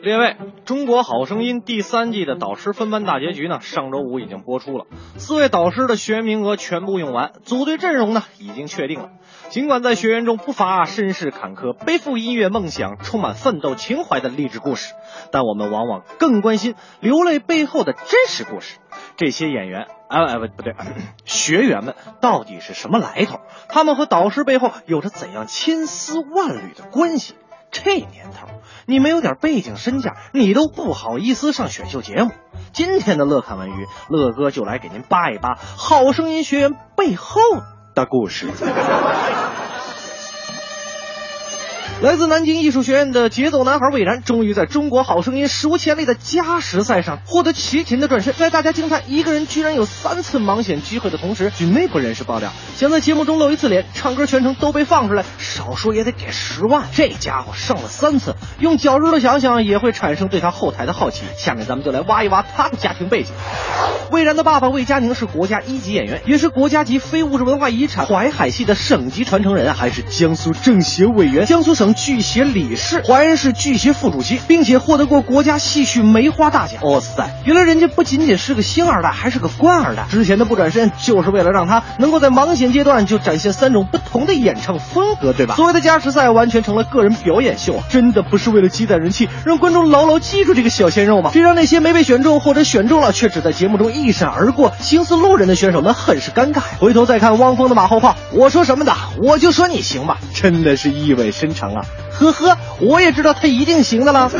列位，《中国好声音》第三季的导师分班大结局呢，上周五已经播出了。四位导师的学员名额全部用完，组队阵容呢已经确定了。尽管在学员中不乏身世坎坷、背负音乐梦想、充满奋斗情怀的励志故事，但我们往往更关心流泪背后的真实故事。这些演员啊啊不不对，学员们到底是什么来头？他们和导师背后有着怎样千丝万缕的关系？这年头，你没有点背景身价，你都不好意思上选秀节目。今天的乐看文娱，乐哥就来给您扒一扒好声音学员背后大故事。来自南京艺术学院的节奏男孩魏然，终于在中国好声音史无前例的加时赛上获得齐秦的转身。在大家惊叹一个人居然有三次盲选机会的同时，据内部人士爆料，想在节目中露一次脸，唱歌全程都被放出来，少说也得给十万。这家伙上了三次，用脚趾头想想也会产生对他后台的好奇。下面咱们就来挖一挖他的家庭背景。魏然的爸爸魏佳宁是国家一级演员，也是国家级非物质文化遗产淮海系的省级传承人，还是江苏政协委员、江苏省剧协理事、淮安市剧协副主席，并且获得过国家戏曲梅花大奖。哇塞，原来人家不仅仅是个星二代，还是个官二代。之前的不转身，就是为了让他能够在盲选阶段就展现三种不同的演唱风格，对吧？所谓的加时赛，完全成了个人表演秀，真的不是为了积攒人气，让观众牢牢记住这个小鲜肉吗？这让那些没被选中或者选中了却只在节目中一闪而过、形似路人的选手们很是尴尬。回头再看汪峰的马后炮，我说什么的，我就说你行吧，真的是意味深长啊。呵呵，我也知道他一定行的啦。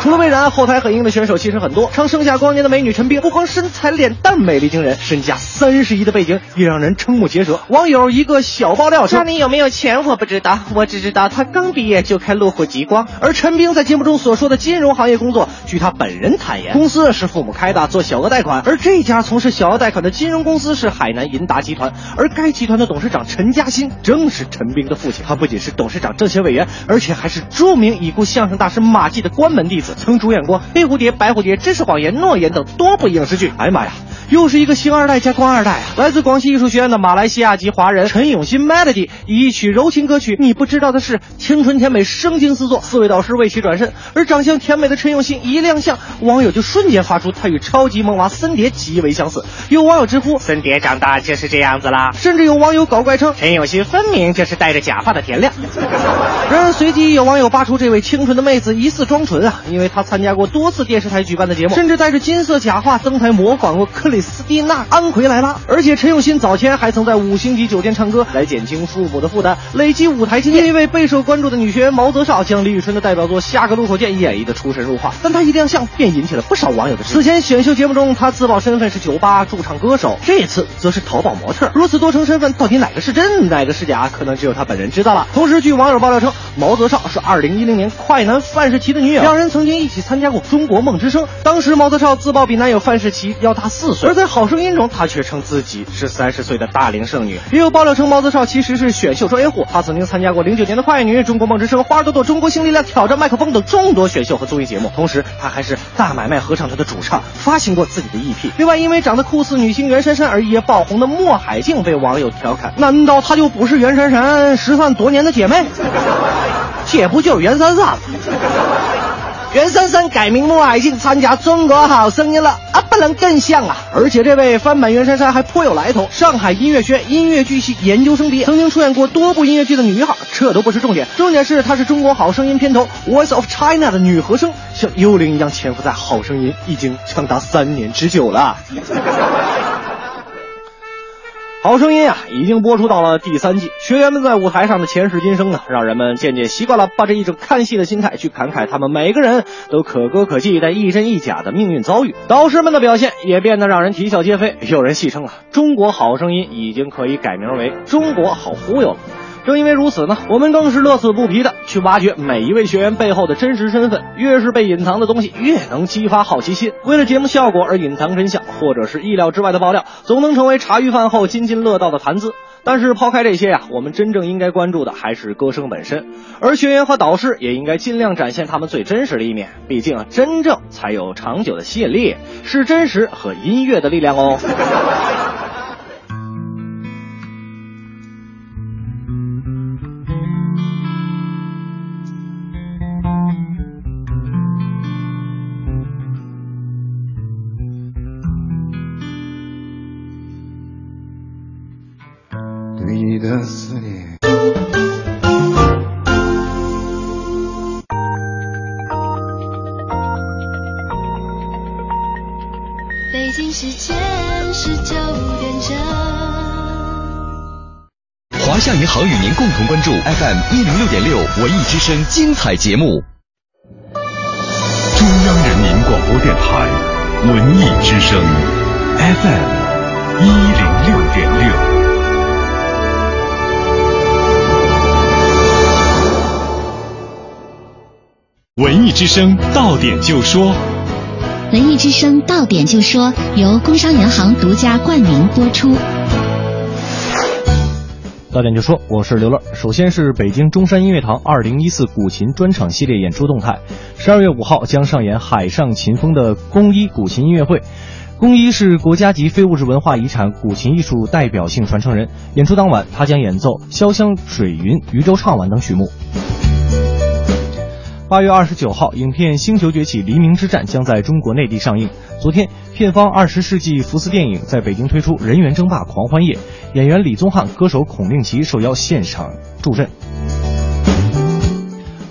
除了魏然，后台很硬的选手其实很多。称《盛夏光年》的美女陈冰，不光身材脸蛋美丽惊人，身价三十亿的背景也让人瞠目结舌。网友一个小爆料说：“家里有没有钱我不知道，我只知道他刚毕业就开路虎极光。”而陈冰在节目中所说的金融行业工作，据他本人坦言，公司是父母开的，做小额贷款。而这家从事小额贷款的金融公司是海南银达集团，而该集团的董事长陈嘉欣正是陈冰的父亲。他不仅是董事长、政协委员，而且还是著名已故相声大师马季的关门弟子，曾主演过《黑蝴蝶》《白蝴蝶》《知识谎言》《诺言》等多部影视剧。哎呀妈呀！又是一个星二代加官二代啊！来自广西艺术学院的马来西亚籍华人陈永新 Melody 以一曲柔情歌曲《你不知道的事》，青春甜美，生津四座，四位导师为其转身。而长相甜美的陈永新一亮相，网友就瞬间发出他与超级萌娃森碟极为相似。有网友直呼森碟长大就是这样子啦，甚至有网友搞怪称陈永新分明就是戴着假发的田亮。然而随即有网友扒出这位清纯的妹子疑似装纯啊，因为她参加过多次电视台举办的节目，甚至戴着金色假发登台模仿过克里斯蒂娜·安奎莱拉。而且陈永新早前还曾在五星级酒店唱歌来减轻父母的负担，累积舞台经验。一位备受关注的女学员毛泽少将李宇春的代表作《下个路口见》演绎的出神入化，但她一亮相便引起了不少网友的质疑。此前选秀节目中，她自曝身份是酒吧驻唱歌手，这次则是淘宝模特。如此多重身份，到底哪个是真，哪个是假？可能只有她本人知道了。同时，据网友爆料称，毛泽少是2010年快男范世琦的女友，两人曾经一起参加过《中国梦之声》。当时毛泽少自曝比男友范世琦要大四岁，而在《好声音》中，他却称自己是三十岁的大龄剩女。也有爆料称，毛泽少其实是选秀专业户，他曾经参加过09年的快女、《中国梦之声》、《花儿朵朵》、《中国新力量》、《挑战麦克风》等众多选秀和综艺节目。同时，他还是大买卖合唱团的主唱，发行过自己的 EP。另外，因为长得酷似女星袁姗姗而一夜爆红的莫海静被网友调侃：难道她就不是袁姗姗失散多年的姐妹？这不就是袁姗姗吗？袁姗姗改名莫海静参加《中国好声音》了啊，不能更像啊！而且这位翻版袁姗姗还颇有来头，上海音乐学院音乐剧系研究生毕业，曾经出演过多部音乐剧的女一号。这都不是重点，重点是她是中国好声音片头《Voice of China》的女和声，像幽灵一样潜伏在好声音已经长达三年之久了。好声音啊，已经播出到了第三季，学员们在舞台上的前世今生呢，让人们渐渐习惯了抱着一种看戏的心态去感慨他们每个人都可歌可泣但亦真亦假的命运遭遇。导师们的表现也变得让人啼笑皆非，有人戏称啊，中国好声音已经可以改名为中国好忽悠了。正因为如此呢，我们更是乐此不疲的去挖掘每一位学员背后的真实身份。越是被隐藏的东西，越能激发好奇心。为了节目效果而隐藏真相，或者是意料之外的爆料，总能成为茶余饭后津津乐道的谈资。但是抛开这些呀，我们真正应该关注的还是歌声本身，而学员和导师也应该尽量展现他们最真实的一面。毕竟啊，真正才有长久的吸引力，是真实和音乐的力量哦。你的思念。北京时间十九点整。华夏银行与您共同关注 FM 一零六点六文艺之声精彩节目。中央人民广播电台文艺之声 FM 一零六点六。文艺之声到点就说，文艺之声到点就说由工商银行独家冠名播出。到点就说，我是刘乐。首先是北京中山音乐堂二零一四古琴专场系列演出动态。十二月五号将上演海上琴风的宫一古琴音乐会。宫一是国家级非物质文化遗产古琴艺术代表性传承人。演出当晚，他将演奏《潇湘水云》《渔舟唱晚》等曲目。八月二十九号，影片《星球崛起：黎明之战》将在中国内地上映。昨天，片方二十世纪福斯电影在北京推出《人猿争霸狂欢夜》，演员李宗翰、歌手孔令奇受邀现场助阵。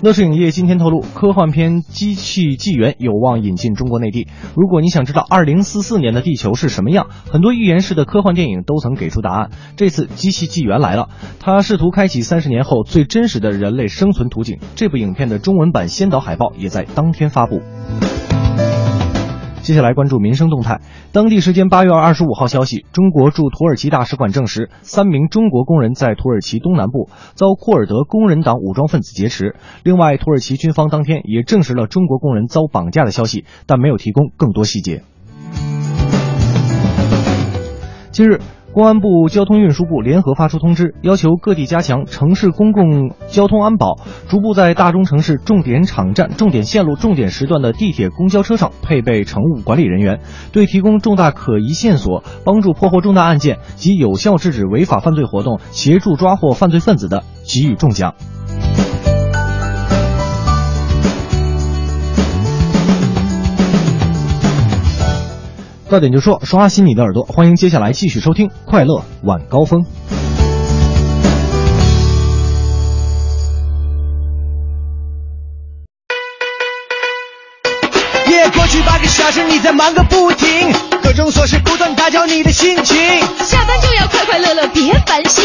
乐视影业今天透露，科幻片《机器纪元》有望引进中国内地。如果你想知道二零四四年的地球是什么样，很多预言式的科幻电影都曾给出答案。这次《机器纪元》来了，它试图开启三十年后最真实的人类生存图景。这部影片的中文版先导海报也在当天发布。接下来关注民生动态。当地时间八月二十五号消息，中国驻土耳其大使馆证实，三名中国工人在土耳其东南部遭库尔德工人党武装分子劫持。另外，土耳其军方当天也证实了中国工人遭绑架的消息，但没有提供更多细节。近日。公安部、交通运输部联合发出通知，要求各地加强城市公共交通安保，逐步在大中城市重点场站、重点线路、重点时段的地铁、公交车上配备乘务管理人员，对提供重大可疑线索、帮助破获重大案件及有效制止违法犯罪活动、协助抓获犯罪分子的，给予重奖。到点就说，刷新你的耳朵，欢迎接下来继续收听《快乐晚高峰》。夜过去八个小时，你在忙个不停，各种琐事不断打搅你的心情。下班就要快快乐乐，别烦心，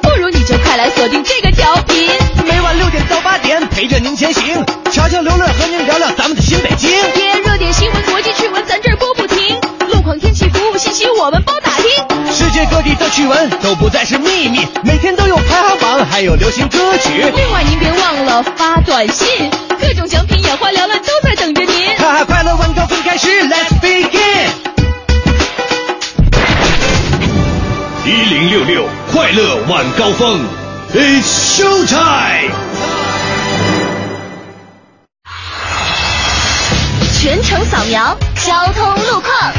不如你就快来锁定这个调频。每晚六点到八点，陪着您前行，瞧瞧刘乐和您聊聊咱们的新北京。耶，天气、服务信息，我们包打听。世界各地的趣闻都不再是秘密，每天都有排行榜，还有流行歌曲。另外，您别忘了发短信，各种奖品眼花缭乱，都在等着您。哈哈，快乐晚高峰开始，Let's begin。一零六六快乐晚高峰，It's show time。全程扫描交通路况。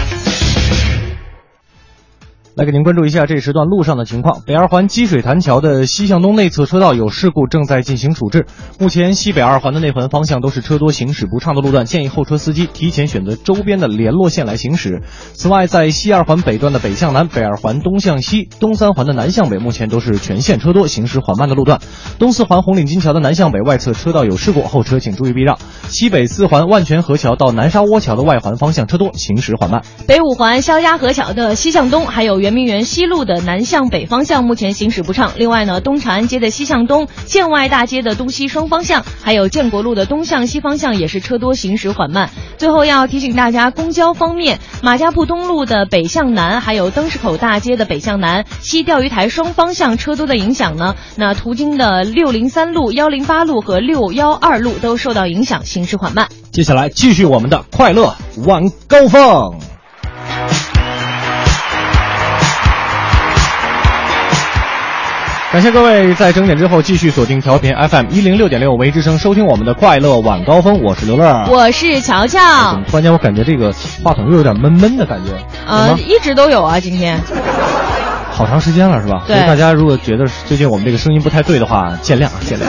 来给您关注一下这时段路上的情况。北二环积水潭桥的西向东内侧车道有事故，正在进行处置。目前西北二环的内环方向都是车多行驶不畅的路段，建议后车司机提前选择周边的联络线来行驶。此外，在西二环北段的北向南、北二环东向西、东三环的南向北，目前都是全线车多行驶缓慢的路段。东四环红领巾桥的南向北外侧车道有事故，后车请注意避让。西北四环万泉河桥到南沙窝桥的外环方向车多，行驶缓慢。北五环肖家河桥的西向东，还有圆明园西路的南向北方向，目前行驶不畅。另外呢，东长安街的西向东、建外大街的东西双方向，还有建国路的东向西方向也是车多，行驶缓慢。最后要提醒大家，公交方面，马家铺东路的北向南，还有灯市口大街的北向南、西钓鱼台双方向车多的影响呢，那途经的六零三路、幺零八路和六幺二路都受到影响，行驶缓慢。接下来继续我们的快乐晚高峰。感谢各位在整点之后继续锁定调频 FM 一零六点六为之声，收听我们的快乐晚高峰。我是刘乐，我是乔乔。怎么突然间我感觉这个话筒又有点闷闷的感觉？呃，一直都有啊，今天。好长时间了是吧？对。所以大家如果觉得最近我们这个声音不太对的话，见谅见谅。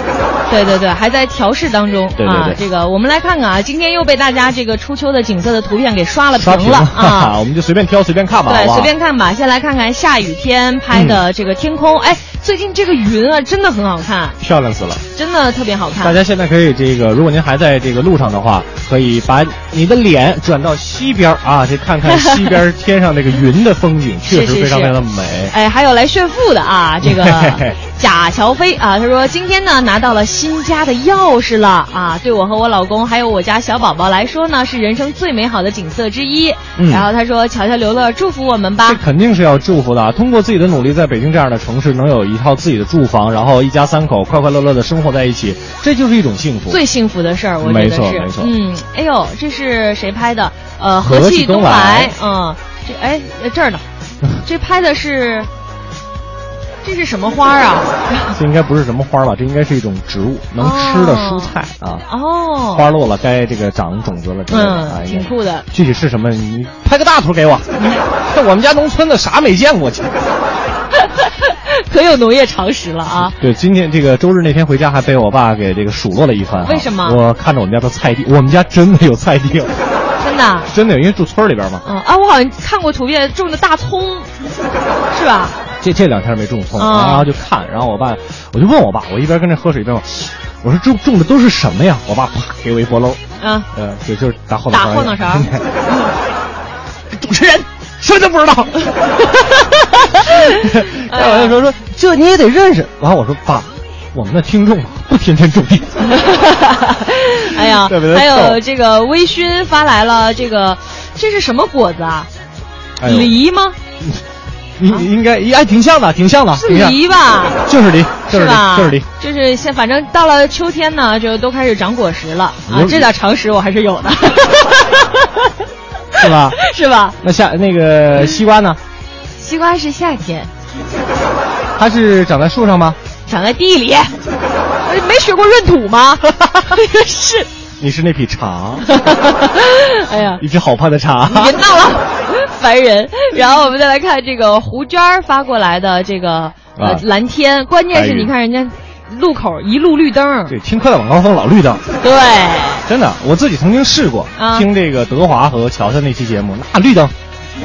对对对，还在调试当中对对对啊。这个我们来看看啊，今天又被大家这个初秋的景色的图片给刷了刷屏了啊。我们就随便挑随便看吧，对，随便看吧。先来看看下雨天拍的这个天空。哎，最近这个云啊，真的很好看，漂亮死了。真的特别好看。大家现在可以这个，如果您还在这个路上的话，可以把你的脸转到西边啊，去看看西边天上那个云的风景，确实非常非常的美。哎，还有来炫富的啊，这个贾乔飞啊，他说今天呢拿到了新家的钥匙了啊，对我和我老公还有我家小宝宝来说呢，是人生最美好的景色之一。嗯然后他说乔乔刘乐祝福我们吧这。肯定是要祝福的啊！通过自己的努力，在北京这样的城市，能有一套自己的住房，然后一家三口快快乐乐的生活在一起，这就是一种幸福。最幸福的事儿，我觉没得是，错没错嗯，哎呦，这是谁拍的？呃，和气东东来嗯，这哎呃这儿呢，这拍的是，这是什么花儿啊？这应该不是什么花吧？这应该是一种植物，能吃的蔬菜啊。哦，花落了，该这个长种子了。嗯啊，挺酷的。具体是什么？你拍个大图给我。这 我们家农村的啥没见过去。可有农业常识了啊！对，今天这个周日那天回家还被我爸给这个数落了一番哈。为什么我看着我们家的菜地，我们家真的有菜地真的，因为住村里边嘛。嗯啊，我好像看过图片种的大葱，是吧？这这两天没种葱，哦然后就看，然后我爸，我就问我爸，我一边跟着喝水一边问，我说种种的都是什么呀？我爸 啪给我一波篓，啊，呃，就就是打后脑打勺后脑勺。主持人什么都不知道。然后我就说说这你也得认识。完了我说爸，我们的听众啊不天天种地。哎呀 还有这个微醺发来了这个，这是什么果子啊？梨吗？应应该哎挺像的，挺像的，是梨吧？就是梨，就是梨吧？，就是梨。就是现反正到了秋天呢，就都开始长果实了啊。这点常识我还是有的，是吧？是吧？那夏那个西瓜呢？西瓜是夏天，它是长在树上吗？长在地里。呃没学过闰土吗？是。你是那匹茶，哎呀，一只好胖的茶。别闹了，烦人。然后我们再来看这个胡娟儿发过来的这个呃啊。蓝天，关键是你看人家路口一路绿灯，对，听快乐晚高峰老绿灯，对，真的，我自己曾经试过、啊。听这个德华和乔乔那期节目，那绿灯，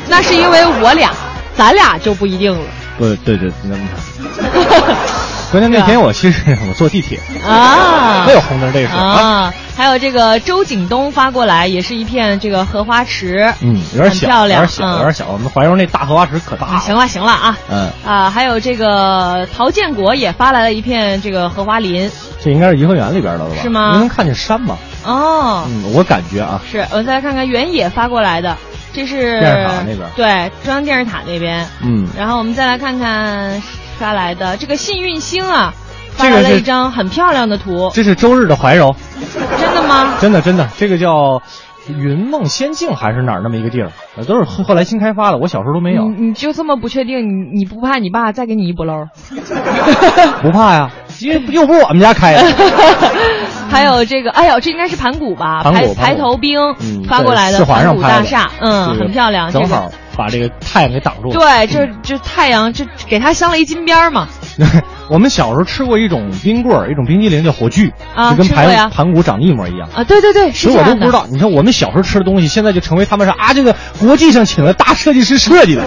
那是因为我俩，咱俩就不一定了。不对对，那 关键那天我其实我坐地铁，啊。没有红灯这个事啊。还有这个周景东发过来，也是一片这个荷花池，嗯，有点小，漂亮，有点小，有点小。我们怀柔那大荷花池可大了。行了行了啊嗯，啊！还有这个陶建国也发来了一片这个荷花林这应该是颐和园里边的了吧？是吗您能看见山吗？哦。嗯，我感觉啊，是，我们再来看看原野发过来的，这是电视塔那边对，中央电视塔那边。嗯，然后我们再来看看发来的这个幸运星啊，发来了一张很漂亮的图，这是周日的怀柔，真的吗？真的真的，这个叫云梦仙境还是哪儿那么一个地儿，呃都是后后来新开发的，我小时候都没有，你你就这么不确定，你你不怕你爸再给你一波搂？不怕呀，因为又不是我们家开的。还有这个，哎呦，这应该是盘古吧？盘古排头兵嗯，发过来的盘古大厦，嗯，很漂亮，正好把这个太阳给挡住了。对，这这太阳这给它镶了一金边儿嘛。我们小时候吃过一种冰棍儿，一种冰激凌叫火炬，啊就跟盘盘古长得一模一样。啊，对对对，是所以。我都不知道，你看我们小时候吃的东西，现在就成为他们说啊，这个国际上请了大设计师设计的，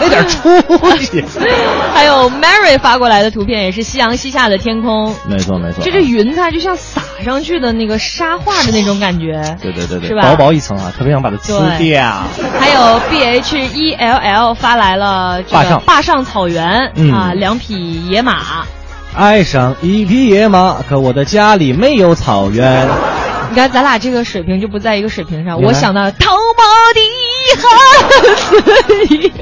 那点 出息。还有 Mary 发过来的图片，也是夕阳西下的天空。没错没错，这这云彩就像撒上去的那个沙画的那种感觉。对对对对，是吧薄薄一层啊，特别想把它撕掉。还有 B H E L L 发来了这个坝上坝上草原、嗯啊，两匹野马。爱上一匹野马，可我的家里没有草原。你看咱俩这个水平就不在一个水平上。我想到逃跑的汉子。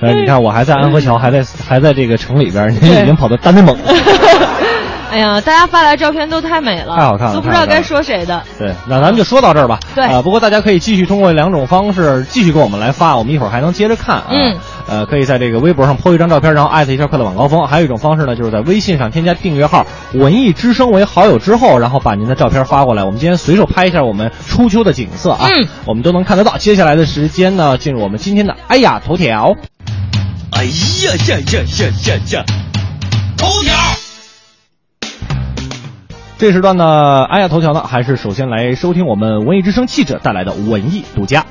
呃，你看我还在安河桥，还在还在这个城里边，你已经跑到丹内蒙了。哎呀，大家发来照片都太美了，太好看了都不知道该说谁的。对，那咱们就说到这儿吧。对啊、不过大家可以继续通过两种方式继续给我们来发，我们一会儿还能接着看啊。嗯。呃，可以在这个微博上 po 一张照片，然后艾特一下快乐晚高峰。还有一种方式呢，就是在微信上添加订阅号“文艺之声”为好友之后，然后把您的照片发过来。我们今天随手拍一下我们初秋的景色啊，嗯，我们都能看得到。接下来的时间呢，进入我们今天的哎呀头条。哎呀呀呀呀呀呀！头条。这时段呢，哎呀头条呢，还是首先来收听我们文艺之声记者带来的文艺独家。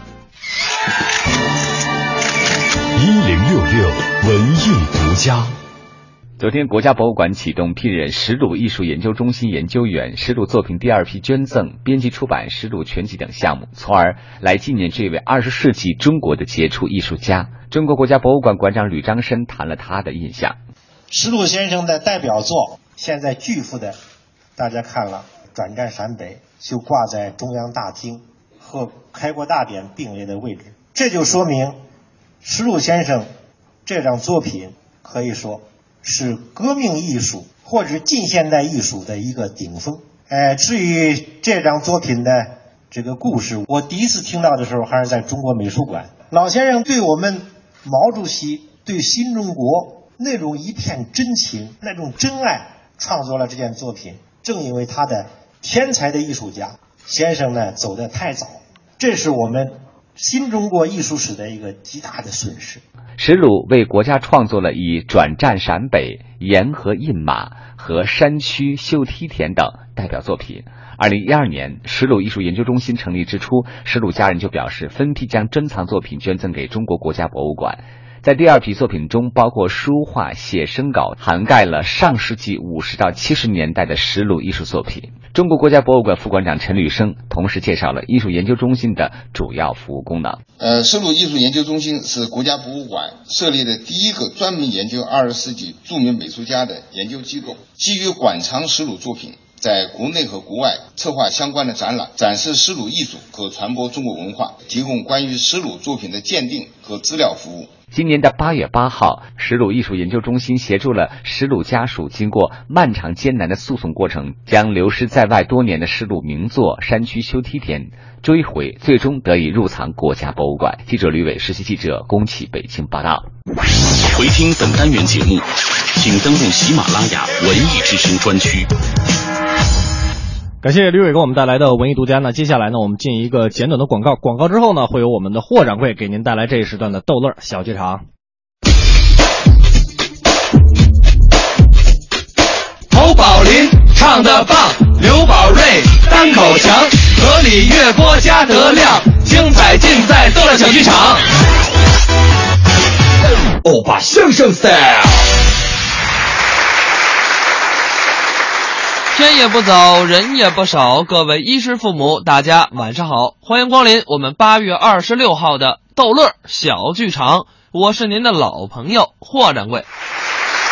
一零六六文艺独家。昨天，国家博物馆启动聘任石鲁艺术研究中心研究员、石鲁作品第二批捐赠、编辑出版石鲁全集等项目，从而来纪念这位二十世纪中国的杰出艺术家。中国国家博物馆馆长吕章申谈了他的印象。石鲁先生的代表作，现在巨幅的，大家看了《转战陕北》，就挂在中央大厅和开国大典并列的位置，这就说明石鲁先生这张作品可以说。是革命艺术或者近现代艺术的一个顶峰。哎，至于这张作品的这个故事，我第一次听到的时候还是在中国美术馆。老先生对我们毛主席对新中国那种一片真情、那种真爱，创作了这件作品。正因为他的天才的艺术家先生呢走得太早，这是我们。新中国艺术史的一个极大的损失。石鲁为国家创作了以《转战陕北》《沿河印马》和《山区修梯田》等代表作品。二零一二年，石鲁艺术研究中心成立之初，石鲁家人就表示分批将珍藏作品捐赠给中国国家博物馆。在第二批作品中，包括书画、写生稿，涵盖了上世纪五十到七十年代的石鲁艺术作品。中国国家博物馆副馆长陈履生同时介绍了艺术研究中心的主要服务功能。呃，石鲁艺术研究中心是国家博物馆设立的第一个专门研究二十世纪著名美术家的研究机构，基于馆藏石鲁作品。在国内和国外策划相关的展览，展示丝鲁艺术和传播中国文化，提供关于丝鲁作品的鉴定和资料服务。今年的八月八号，石鲁艺术研究中心协助了石鲁家属经过漫长艰难的诉讼过程，将流失在外多年的石鲁名作《山区修梯田》追回，最终得以入藏国家博物馆。记者吕伟，实习记者龚启北京报道。回听本单元节目，请登录喜马拉雅文艺之声专区。感谢吕伟给我们带来的文艺独家。那接下来呢，我们进一个简短的广告。广告之后呢，会有我们的霍掌柜给您带来这一时段的逗乐小剧场。侯宝林唱的棒，刘宝瑞单口强，河里月波加德亮，精彩尽在逗乐小剧场。欧巴相声 style。天也不早，人也不少，各位衣食父母，大家晚上好，欢迎光临我们八月二十六号的逗乐小剧场。我是您的老朋友霍掌柜。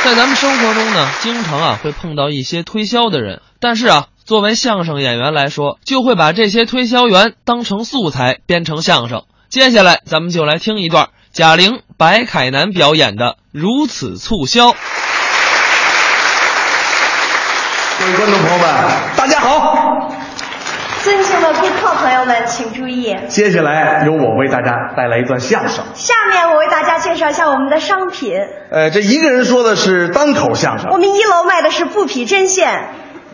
在咱们生活中呢，经常啊会碰到一些推销的人，但是啊，作为相声演员来说，就会把这些推销员当成素材编成相声。接下来，咱们就来听一段贾玲、白凯南表演的《如此促销》。各位观众朋友们，大家好！尊敬的顾客朋友们，请注意，接下来由我为大家带来一段相声。下面我为大家介绍一下我们的商品。呃，这一个人说的是单口相声，我们一楼卖的是布匹针线，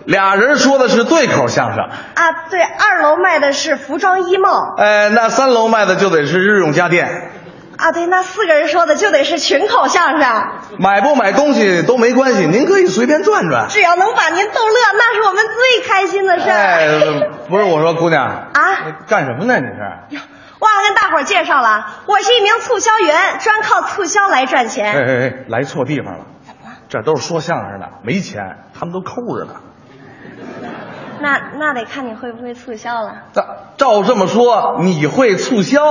俩人说的是对口相声。啊，对，二楼卖的是服装衣帽。哎，那三楼卖的就得是日用家电。啊，对，那四个人说的就得是群口相声。买不买东西都没关系，您可以随便转转。只要能把您逗乐，那是我们最开心的事儿。哎，不是我说，姑娘啊，干什么呢？你是？忘了跟大伙儿介绍了，我是一名促销员，专靠促销来赚钱。哎哎哎，来错地方了。怎么了？这都是说相声的，没钱，他们都抠着呢。那那得看你会不会促销了。照照这么说，你会促销？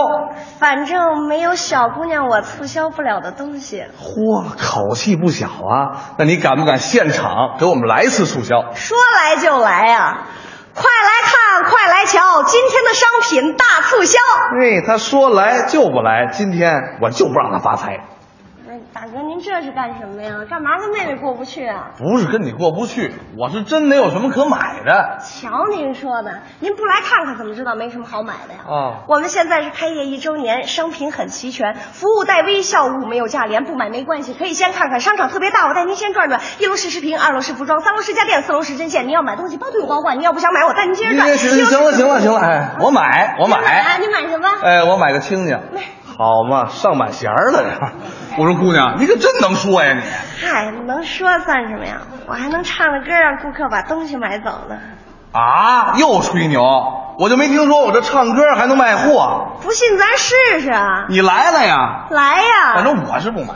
反正没有小姑娘我促销不了的东西。嚯，口气不小啊！那你敢不敢现场给我们来一次促销？说来就来呀！快来看，快来瞧，今天的商品大促销。哎，他说来就不来，今天我就不让他发财。大哥，您这是干什么呀？干嘛跟妹妹过不去啊？不是跟你过不去，我是真没有什么可买的。瞧您说的，您不来看看怎么知道没什么好买的呀？啊，我们现在是开业一周年，商品很齐全，服务带微笑，物没有价廉，不买没关系，可以先看看。商场特别大，我带您先转转。一楼是视频，二楼是服装，三楼是家电，四楼是针线。您要买东西包退包换，您要不想买，我带您接着转。行行了行了行了，哎，我买我买。哎，你买什么？哎，我买个亲家。好嘛，上满弦了呀！我说姑娘你可真能说呀你嗨能说算什么呀？我还能唱着歌让顾客把东西买走呢。啊又吹牛我就没听说我这唱歌还能卖货。不信咱试试啊。你来了呀。来呀。反正我是不买。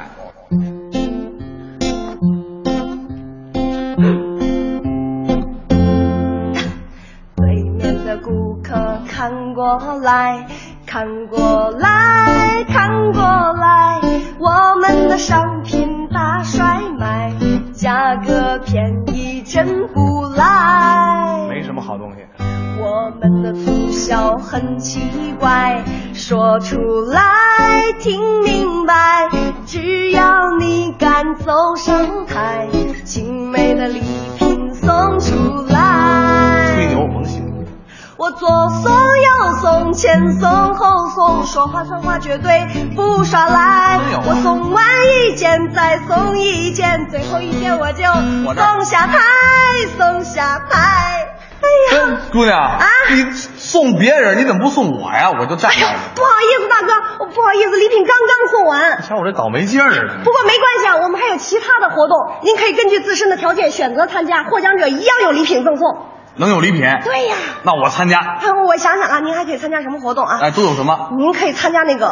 对面的顾客看过来看过来看过来。我们的商品大甩卖，价格便宜真不赖。没什么好东西。我们的促销很奇怪，说出来听明白，只要你敢走上台，精美的礼品送出来。我左送右送，前送后送，说话算话绝对不耍赖。我送完一件再送一件，最后一件我就送下台，送下台。哎呀，姑娘啊，你送别人，你怎么不送我呀？我就站着。不好意思，大哥，我不好意思，礼品刚刚送完。瞧我这倒霉劲儿啊！不过没关系啊，我们还有其他的活动，您可以根据自身的条件选择参加，获奖者一样有礼品赠送。能有礼品？对呀。那我参加。哎，我想想啊，您还可以参加什么活动啊？哎，都有什么？您可以参加那个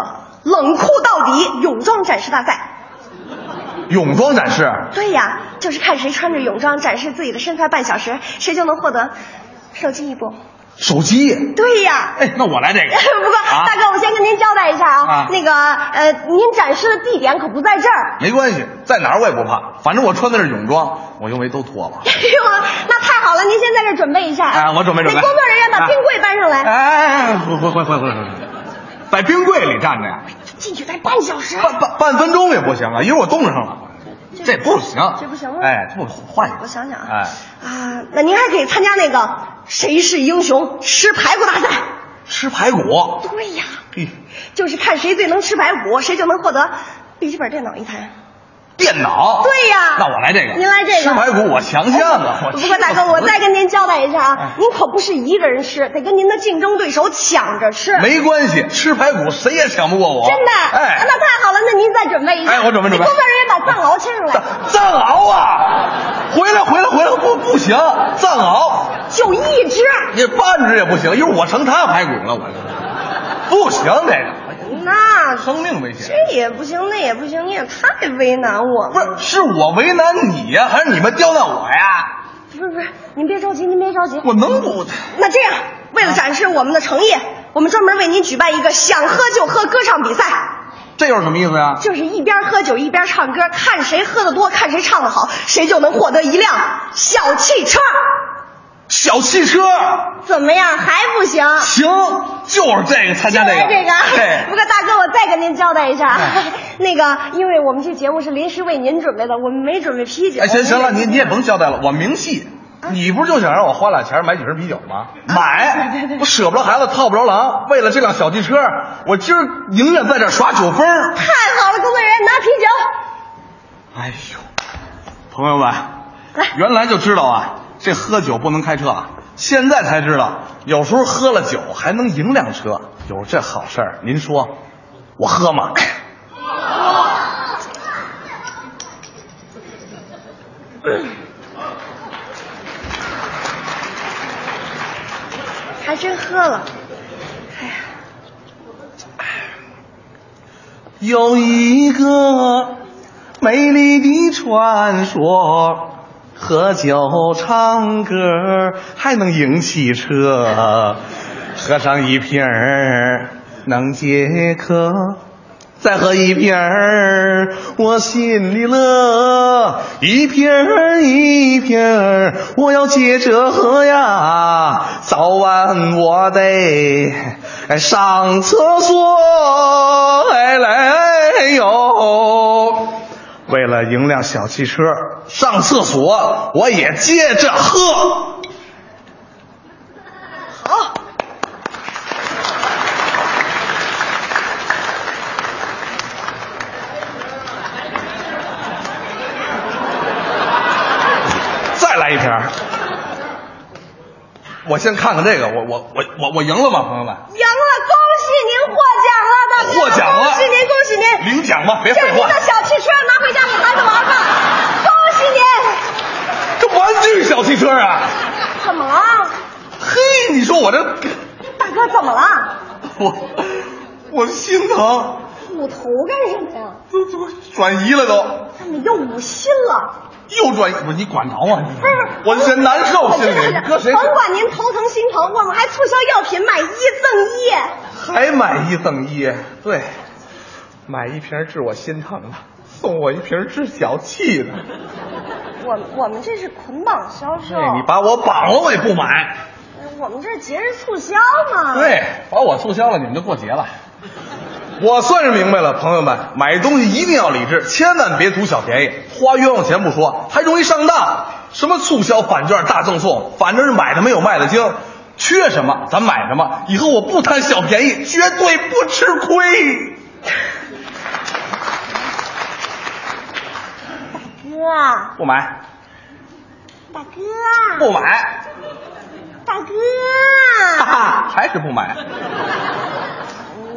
冷酷到底泳装展示大赛。泳装展示？对呀，就是看谁穿着泳装展示自己的身材半小时，谁就能获得手机一部。手机？对呀。哎，那我来这个。不过，啊大哥，我先跟您交代一下啊，啊那个呃，您展示的地点可不在这儿。没关系，在哪儿我也不怕，反正我穿的是泳装，我用围都脱了。哎呦，那太好了，您先在这儿准备一下。哎我准备准备那工作人员把冰柜搬上来。哎哎哎，回回回回回回，在冰柜里站着呀，进去待半小时。半半半分钟也不行啊，一会儿我冻上了，这不行，这不行吗哎，这不换一个，我想想啊，哎，啊，那您还可以参加那个谁是英雄吃排骨大赛。吃排骨，对呀，嘿，就是看谁最能吃排骨，谁就能获得笔记本电脑一台。电脑，对呀那我来这个，您来这个吃排骨我强项啊，我不过大哥，我再跟您交代一下哎啊，您可不是一个人吃，得跟您的竞争对手抢着吃。没关系，吃排骨谁也抢不过我，真的？哎，那太好了，那您再准备一下。哎我准备准备工作人员把藏獒牵出来。藏獒啊，回来回来回来，不不行，藏獒就一只。你半只也不行，一会儿我成他排骨了，我不行这个。那生命危险，这也不行，那也不行，你也太为难我了。不是是我为难你呀，还是你们刁难我呀？不是不是，您别着急，您别着急。我能不？那这样，为了展示我们的诚意，我们专门为您举办一个想喝就喝歌唱比赛，这又是什么意思呀？就是一边喝酒一边唱歌，看谁喝得多，看谁唱得好，谁就能获得一辆小汽车。小汽车怎么样？还不行？行，就是这个，参加这个，这个。对不过大哥，我再跟您交代一下，哎 那个，因为我们这节目是临时为您准备的，我们没准备啤酒。哎，行行了，你你也甭交代了，我明细。你不是就想让我花俩钱买几瓶啤酒吗？买，我舍不得孩子套不着狼，为了这辆小汽车，我今儿宁愿在这耍酒疯。太好了，工作人员拿啤酒。哎呦，朋友们，原来就知道啊，这喝酒不能开车啊，现在才知道，有时候喝了酒还能赢辆车，有这好事儿，您说我喝吗？还真喝了。有一个美丽的传说，喝酒唱歌还能赢汽车，喝上一瓶儿能解渴，再喝一瓶儿我心里乐，一瓶儿一瓶儿我要接着喝呀，早晚我得上厕所，哎嘞哟。为了赢辆小汽车，上厕所我也接着喝。好，再来一瓶儿。我先看看这个，我我我我我赢了吗，朋友们？赢了，恭喜您获奖了，大哥！获奖了恭喜您，恭喜您！领奖吧，别这是您废话。的小汽车，拿回家给孩子玩吧。恭喜您！这玩具小汽车啊！怎么了？嘿，你说我这大哥怎么了？我我心疼，捂头干什么呀？转移了都。怎么又捂心了？又转移，不是你管着吗？你我这难受，心里搁谁甭管您头疼心疼，我们还促销药品买一赠一。还买一赠一？对，买一瓶治我心疼的，送我一瓶治小气的。我我们这是捆绑销售，对你把我绑了，我也不买。我们这节日促销嘛。对，把我促销了，你们就过节了。我算是明白了，朋友们，买东西一定要理智，千万别图小便宜，花冤枉钱不说，还容易上当。什么促销、返券、大赠送，反正是买的没有卖的精。缺什么咱买什么，以后我不贪小便宜，绝对不吃亏。哥，不买，大哥，不买，大哥，哈哈，还是不买。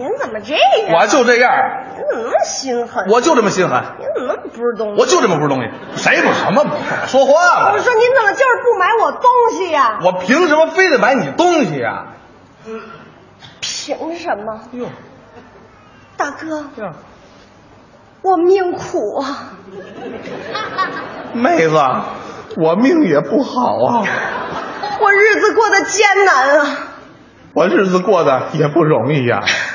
您怎么这样？我就这样，您怎么那么心狠？我就这么心狠，您怎么那么不是东西？我就这么不是东西。谁不什么不是？说话了。我说您怎么就是不买我东西呀、我凭什么非得买你东西呀、凭什么？哟，大哥，我命苦啊！妹子，我命也不好啊，我日子过得艰难啊！我日子过得也不容易呀、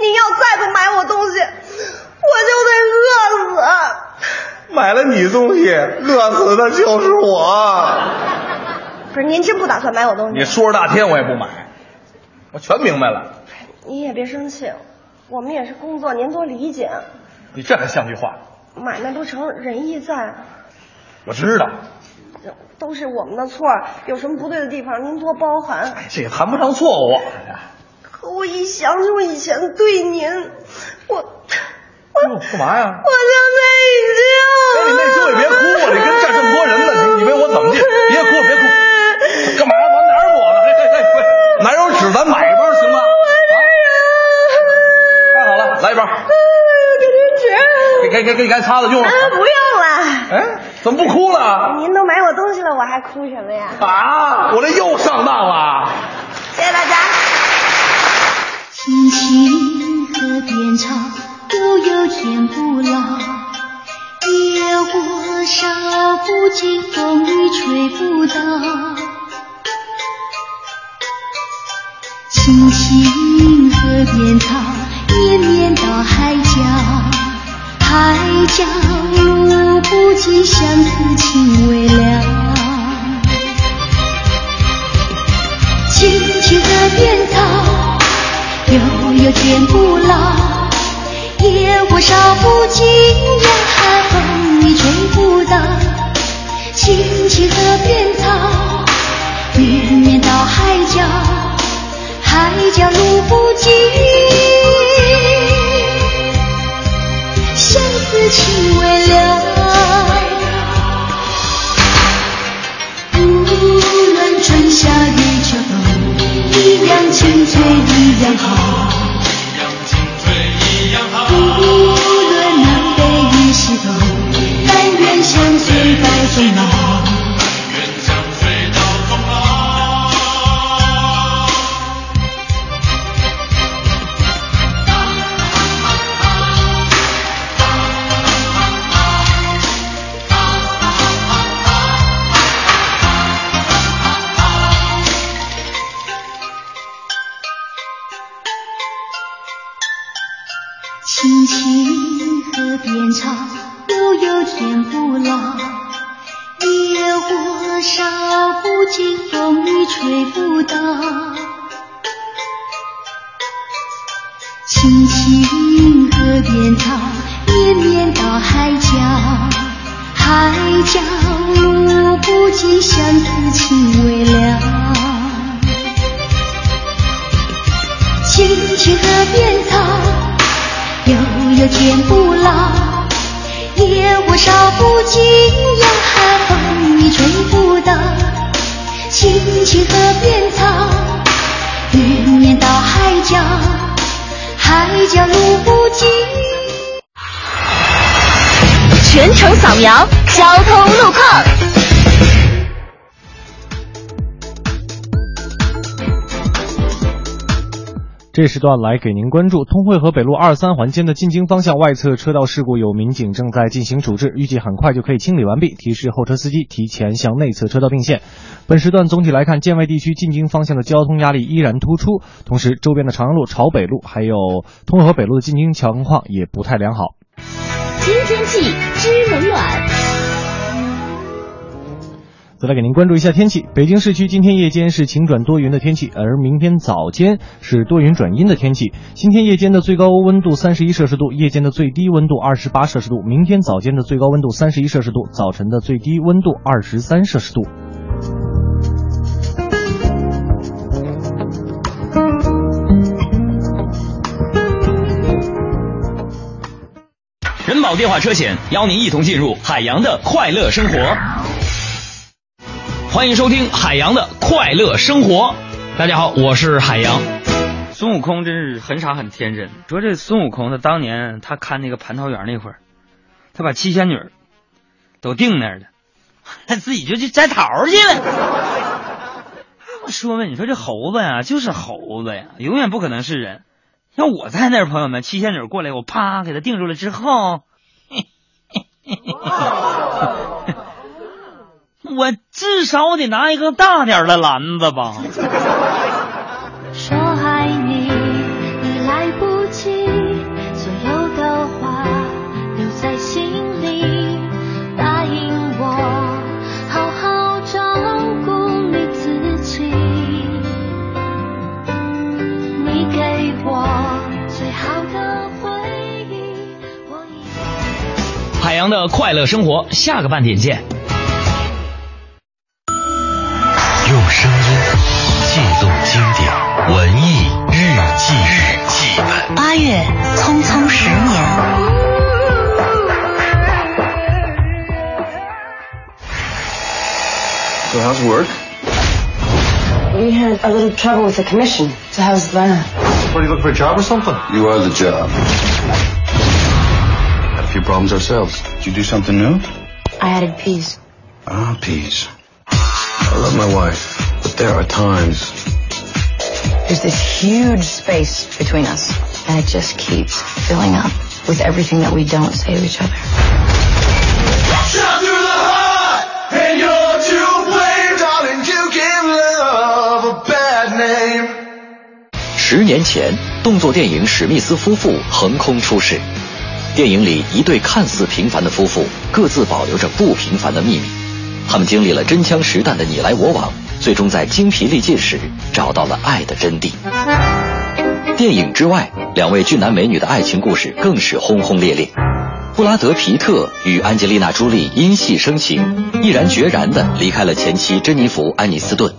您要再不买我东西，我就得饿死。买了你东西，饿死的就是我。不是，您真不打算买我东西？你说说大天，我也不买，我全明白了。你也别生气，我们也是工作，您多理解。你这还像句话？买卖不成仁义在，我知道，都是我们的错，有什么不对的地方您多包涵。这也谈不上错误。可我一想起我以前对您，我我哟，干嘛呀？我就内疚。哎，你内疚也别哭啊！你跟这这么多人呢，你以为我怎么的？别哭，别哭，干嘛？往哪儿抹呢？哎哎哎，喂，哪有纸咱买一包行吗？太好了，来一包。给您纸。给给给给你擦擦用了。啊，不用了。哎，怎么不哭了？您都买我东西了，我还哭什么呀？啊，我这又上当了。谢谢大家。青青河边草，悠悠天不老。野火烧不尽，风雨吹不倒。青青河边草，绵绵到海角。海角路不尽，相思情未了。青青河边草。悠天不老，野火烧不尽呀，风雨吹不倒。青青河边草，绵绵到海角，海角路不尽，相思情未了。无论春夏与秋冬，一样青翠一样好。无论南北与西东，但愿相随到终老。你吹不倒。青青河边草，绵绵到海角。海角路不尽，相思情未了。青青河边草。悠悠天不老，野火烧不尽呀，风雨吹不倒。青青河边草，绵绵到海角，海角路不尽。全程扫描交通路况。这时段来给您关注通惠河北路二三环间的进京方向外侧车道事故，有民警正在进行处置，预计很快就可以清理完毕。提示后车司机提前向内侧车道并线。本时段总体来看，建外地区进京方向的交通压力依然突出，同时周边的朝阳路、朝北路还有通惠河北路的进京情况也不太良好。新天气知冷暖。再来给您关注一下天气。北京市区今天夜间是晴转多云的天气，而明天早间是多云转阴的天气。今天夜间的最高温度三十一摄氏度，夜间的最低温度二十八摄氏度。明天早间的最高温度三十一摄氏度，早晨的最低温度二十三摄氏度。人保电话车险邀您一同进入海洋的快乐生活。欢迎收听海洋的快乐生活。大家好，我是海洋。孙悟空真是很傻很天真。说这孙悟空他当年他看那个蟠桃园那会儿，他把七仙女都定那儿了，他自己就去摘桃去了。我说吧，你说这猴子呀，就是猴子呀，永远不可能是人。要我在那儿，朋友们，七仙女过来，我啪给他定住了之后，我至少得拿一个大点的篮子吧。说爱你，你来不及，所有的话留在心里。答应我，好好照顾你自己。你给我最好的回忆，我已。海洋的快乐生活，下个半点见。经典文艺日记日记本。八月匆匆十年。 So how's work? We had a little trouble with the commission. So how's that? What, are you looking for a job or something? You are the job. Had a few problems ourselves. Did you do something new? I added peas. Ah, peas. I love my wife, but there are times. There's this huge space between us, and it just keeps filling up with everything that we don't say to each other. Shot through the heart, and you're to blame, darling. You give love a bad name. 十年前，动作电影史密斯夫妇横空出世。电影里一对看似平凡的夫妇，各自保留着不平凡的秘密。他们经历了真枪实弹的你来我往，最终在精疲力尽时找到了爱的真谛。电影之外，两位俊男美女的爱情故事更是轰轰烈烈。布拉德·皮特与安吉丽娜·朱莉因戏生情，毅然决然地离开了前妻珍妮弗·安妮斯顿。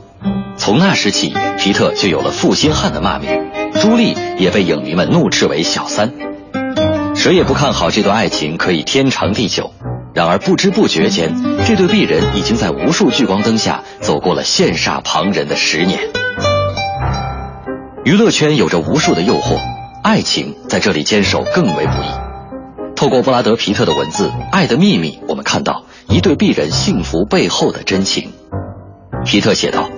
从那时起，皮特就有了负心汉的骂名，朱莉也被影迷们怒斥为小三。谁也不看好这段爱情可以天长地久。然而不知不觉间，这对璧人已经在无数聚光灯下走过了羡煞旁人的十年。娱乐圈有着无数的诱惑，爱情在这里坚守更为不易。透过布拉德·皮特的文字《爱的秘密》，我们看到一对璧人幸福背后的真情。皮特写道：“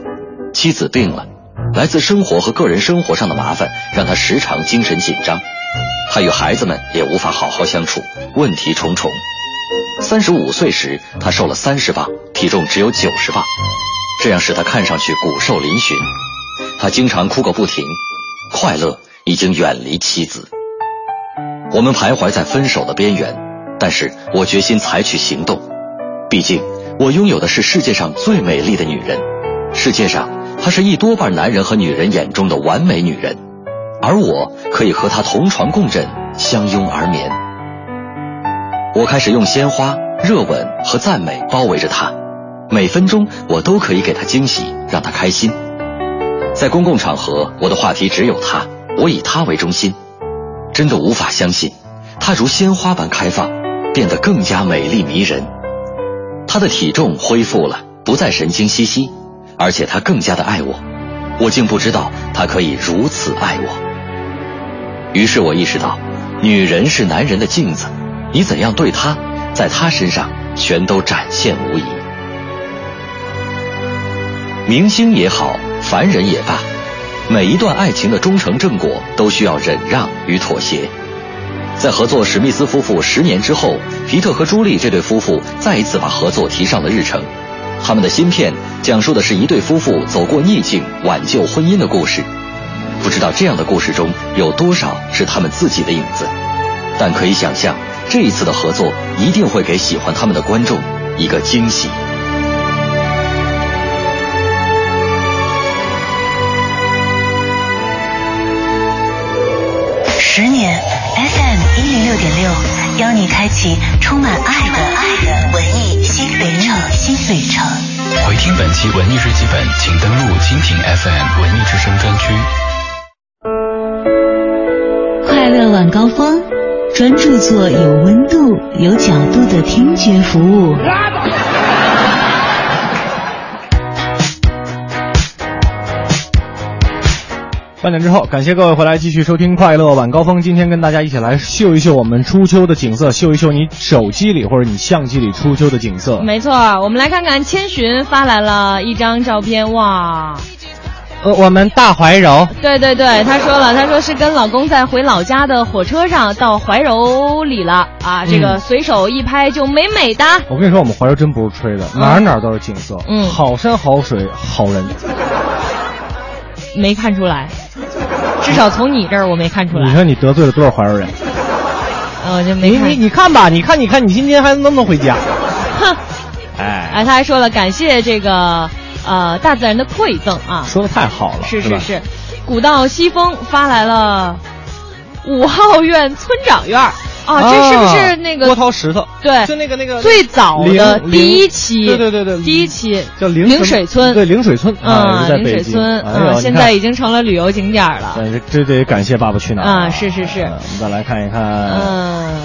妻子病了，来自生活和个人生活上的麻烦让他时常精神紧张，他与孩子们也无法好好相处，问题重重。三十五岁时，他瘦了三十磅，体重只有九十磅，这样使他看上去骨瘦嶙峋。他经常哭个不停，快乐已经远离妻子。我们徘徊在分手的边缘，但是我决心采取行动。毕竟，我拥有的是世界上最美丽的女人，世界上她是一多半男人和女人眼中的完美女人，而我可以和她同床共枕，相拥而眠。我开始用鲜花、热吻和赞美包围着她，每分钟我都可以给她惊喜，让她开心。在公共场合，我的话题只有她，我以她为中心。真的无法相信，她如鲜花般开放，变得更加美丽迷人。她的体重恢复了，不再神经兮兮，而且她更加的爱我。我竟不知道她可以如此爱我。于是我意识到，女人是男人的镜子，你怎样对他，在他身上全都展现无遗。明星也好，凡人也罢，每一段爱情的忠诚正果都需要忍让与妥协。在合作史密斯夫妇十年之后，皮特和朱莉这对夫妇再一次把合作提上了日程。他们的新片讲述的是一对夫妇走过逆境、挽救婚姻的故事。不知道这样的故事中有多少是他们自己的影子，但可以想象，这一次的合作一定会给喜欢他们的观众一个惊喜。十年 FM 一零六点六，邀你开启充满爱的爱的文艺新旅程。新旅程。回听本期文艺日记本，请登录蜻蜓 FM 文艺之声专区。快乐晚高峰，专注做有温度、有角度的听觉服务。半点之后，感谢各位回来继续收听《快乐晚高峰》。今天跟大家一起来秀一秀我们初秋的景色，秀一秀你手机里或者你相机里初秋的景色。没错，我们来看看千寻发来了一张照片，哇！呃，我们大怀柔，对对对，她说了，她说是跟老公在回老家的火车上到怀柔里了啊，这个随手一拍就美美的。我跟你说，我们怀柔真不是吹的，哪儿哪儿都是景色，嗯好山好水好人。没看出来，至少从你这儿我没看出来。你说你得罪了多少怀柔人？呃，就没看。你你你看吧，你看你看，你今天还能不能回家？哼，哎，哎，他还说了，感谢这个呃大自然的馈赠啊。说的太好了，是是是，古道西风发来了五号院村长院儿。啊，这是不是那个郭涛石头？对，就那个那个最早的第一期，对对对对，第一期叫陵陵水村，对灵水村啊，陵在北京。水村啊，现在已经成了旅游景点了。对，这得感谢《爸爸去哪儿》啊，是是是。我们再来看一看，嗯，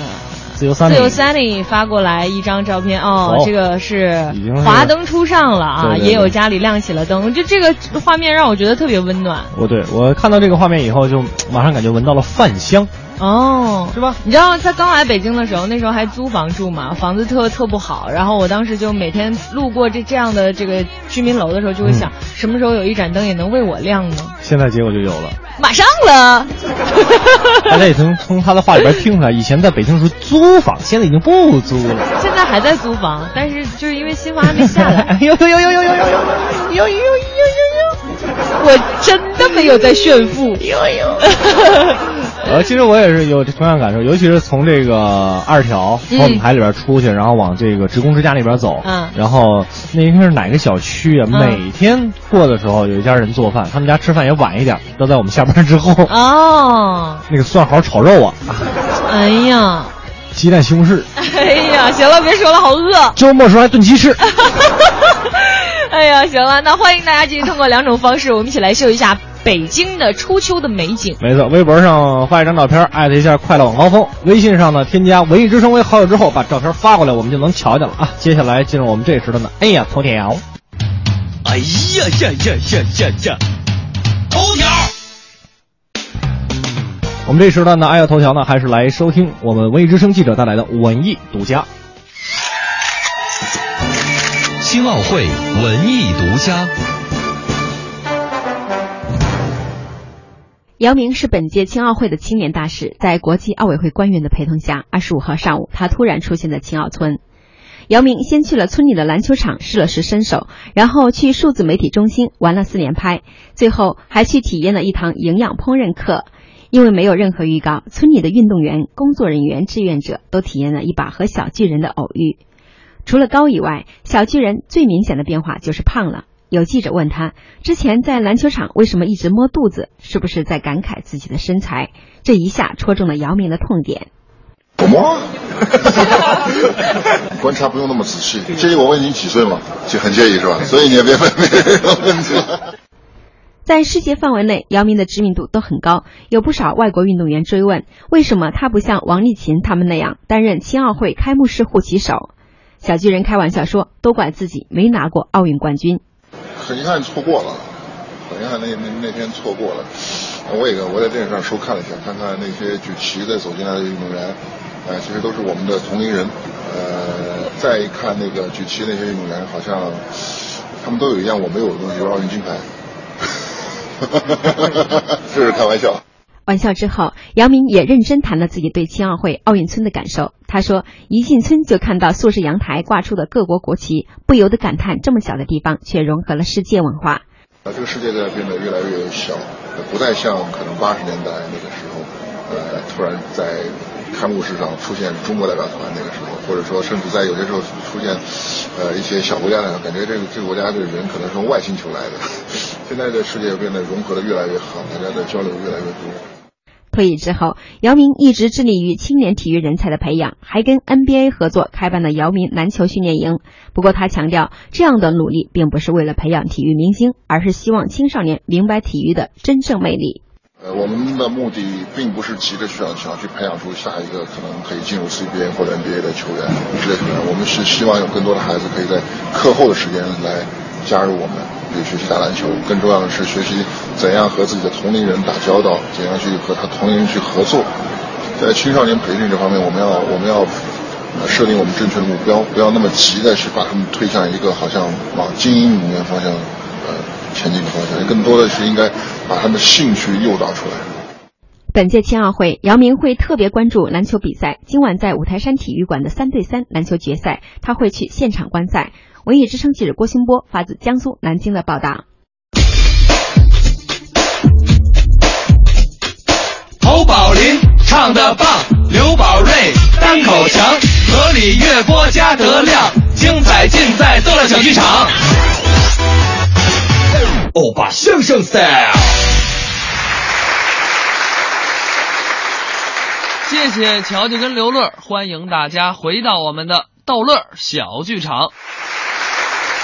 自由三自由 Sunny 发过来一张照片，哦哦，这个是华灯初上了啊，对对对也有家里亮起了灯，就这个画面让我觉得特别温暖。我对我看到这个画面以后，就马上感觉闻到了饭香。哦，是吧？你知道他刚来北京的时候，那时候还租房住嘛，房子特特不好。然后我当时就每天路过这这样的这个居民楼的时候，就会想，什么时候有一盏灯也能为我亮呢？现在结果就有了。马上了，大家也从从他的话里边听出来，以前在北京时候租房，现在已经不租了。现在还在租房，但是就是因为新房还没下来。哎呦呦呦呦呦呦呦呦呦呦呦呦！我真的没有在炫富。呦呦。呃，其实我也是有同样感受，尤其是从这个二条从我们台里边出去，然后往这个职工之家那边走，嗯，然后那应该是哪个小区啊？嗯每天过的时候有一家人做饭，他们家吃饭也晚一点，都在我们下班之后。哦，那个蒜毫炒肉啊，哎呀，鸡蛋西红柿，哎呀，行了，别说了，好饿。周末时候还炖鸡翅。哎呀，行了，那欢迎大家继续通过两种方式，我们一起来秀一下北京的初秋的美景。没错，微博上发一张照片，艾特一下“快乐晚高峰”。微信上呢，添加“文艺之声”为好友之后，把照片发过来，我们就能瞧见了啊。接下来进入我们这时段的，哎呀，头条。哎呀呀呀呀呀呀！头条。我们这时段的哎呀头条呢，还是来收听我们文艺之声记者带来的文艺独家。青奥会文艺独家。姚明是本届青奥会的青年大使，在国际奥委会官员的陪同下，二十五号上午，他突然出现在青奥村。姚明先去了村里的篮球场试了试身手，然后去数字媒体中心玩了四连拍，最后还去体验了一堂营养烹饪课。因为没有任何预告，村里的运动员、工作人员、志愿者都体验了一把和小巨人的偶遇。除了高以外，小巨人最明显的变化就是胖了。有记者问他，之前在篮球场为什么一直摸肚子，是不是在感慨自己的身材？这一下戳中了姚明的痛点。我摸，观察不用那么仔细。介意我问你几岁吗？就很介意是吧？所以你也别问别人问题了。在世界范围内，姚明的知名度都很高，有不少外国运动员追问，为什么他不像王励勤他们那样担任青奥会开幕式护旗手？小巨人开玩笑说，都怪自己没拿过奥运冠军。很遗憾错过了，很遗憾那那那天错过了。我也我在电视上收看了一下，看看那些举旗的走进来的运动员，呃，其实都是我们的同龄人。呃，再一看那个举旗那些运动员，好像他们都有一样我没有的东西，就是奥运金牌。这是开玩笑。玩笑之后，姚明也认真谈了自己对青奥会奥运村的感受。他说：“一进村就看到素食阳台挂出的各国国旗，不由得感叹这么小的地方却融合了世界文化。啊，这个世界在变得越来越小，不再像可能八十年代那个时候，呃，突然在开幕式上出现中国代表团那个时候，或者说甚至在有些时候出现，呃，一些小国家呢，感觉这个这个国家的人可能是从外星球来的。现在的世界变得融合的越来越好，大家的交流越来越多。”退役之后，姚明一直致力于青年体育人才的培养，还跟 NBA 合作开办了姚明篮球训练营。不过他强调，这样的努力并不是为了培养体育明星，而是希望青少年明白体育的真正魅力。呃，我们的目的并不是急着想想去培养出下一个可能可以进入 CBA 或者 NBA 的球员、职业球员，我们是希望有更多的孩子可以在课后的时间来加入我们。比如学习打篮球，更重要的是学习怎样和自己的同龄人打交道，怎样去和他同龄人去合作。在青少年培训这方面，我们要我们要设定我们正确的目标，不要那么急的去把他们推向一个好像往精英里面方向呃前进的方向，更多的是应该把他们的兴趣诱导出来。本届青奥会，姚明会特别关注篮球比赛。今晚在五台山体育馆的三对三篮球决赛，他会去现场观赛。文艺之声记者郭新波发自江苏南京的报道。侯宝林唱的棒，刘宝瑞单口强，河里月波加德亮，精彩尽在逗乐小剧场。欧巴相声 style。谢谢乔乔跟刘乐，欢迎大家回到我们的逗乐小剧场。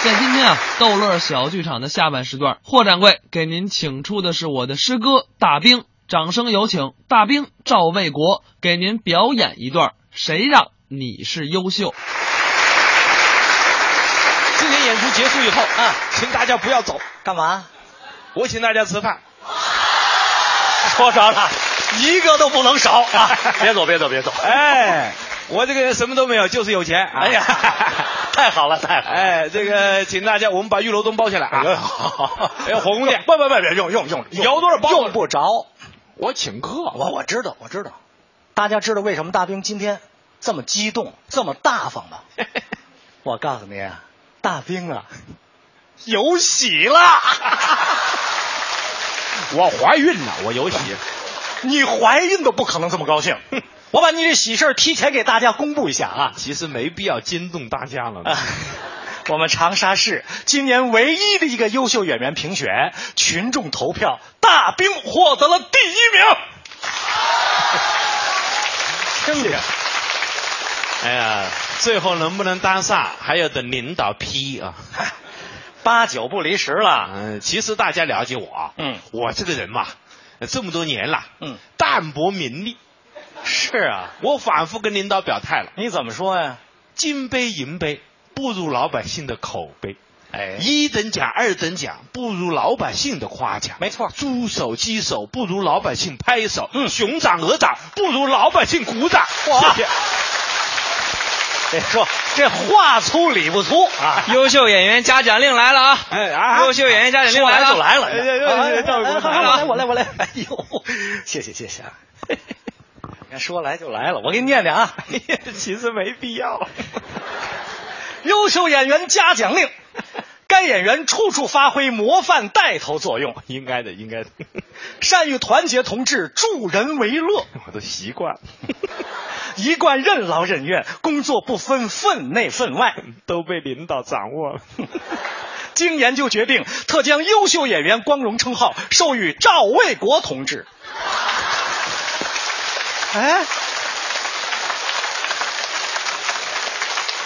在今天啊，逗乐小剧场的下半时段，霍掌柜给您请出的是我的师哥大兵，掌声有请大兵赵卫国给您表演一段《谁让你是优秀》。今天演出结束以后啊，请大家不要走，干嘛？我请大家吃饭。说着了，一个都不能少啊！别走，别走，别走！哎，我这个人什么都没有，就是有钱。哎呀，太好了，太好了！哎，这个请大家，我们把玉楼东包下来啊！哎，火宫殿，不不不，用用用，有多少包？用不着。我请客，我我知道，我知道。大家知道为什么大兵今天这么激动、这么大方吗？我告诉你，大兵啊，有喜了。我怀孕了，我有喜。你怀孕都不可能这么高兴。我把你这喜事儿提前给大家公布一下啊。其实没必要惊动大家了。我们长沙市今年唯一的一个优秀演员评选，群众投票，大兵获得了第一名。兄弟，哎呀，最后能不能当上，还要等领导批啊。八九不离十了。嗯，其实大家了解我啊，嗯，我这个人嘛，这么多年了，嗯，淡泊名利。是啊，我反复跟领导表态了。你怎么说呀？金杯银杯不如老百姓的口碑。哎，一等奖、二等奖不如老百姓的夸奖。没错，猪手、鸡手不如老百姓拍手。嗯，熊掌、鹅掌不如老百姓鼓掌。哇！别说这话粗理不粗啊！优秀演员嘉奖令来了啊！哎啊！优秀演员嘉奖令来了，就来了！哎哎哎！赵伟国来了，我来我来！哎呦，谢谢谢谢啊！说来就来了，我给你念念啊！其实没必要。优秀演员嘉奖令，该演员处处发挥模范带头作用，应该的，应该的。善于团结同志，助人为乐，我都习惯了。一贯任劳任怨，工作不分分内分外，都被领导掌握了。经研究决定，特将优秀演员光荣称号授予赵卫国同志。哎，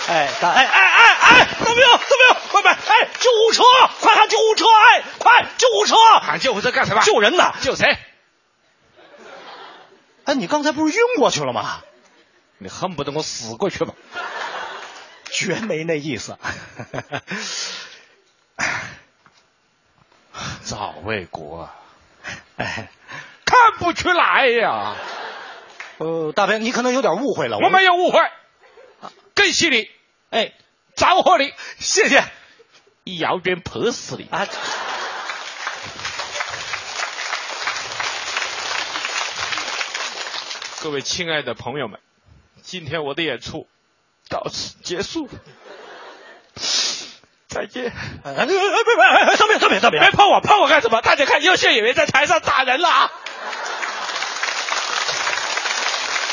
哎，大哎哎哎哎，怎么样？怎么样？快快！哎，救护车！快喊救护车！哎，快救护车！喊救护车干什么？救人呢！救谁？哎，你刚才不是晕过去了吗？你恨不得我死过去吧？绝没那意思。赵卫国，哎，看不出来呀。呃，大兵，你可能有点误会了。我没有误会，更犀利。哎，招呼你，谢谢。一摇鞭拍死你啊！各位亲爱的朋友们，今天我的演出到此结束，再见。啊，别别别，上面上面上面，别碰我，碰我干什么？大家看优秀演员在台上打人了啊！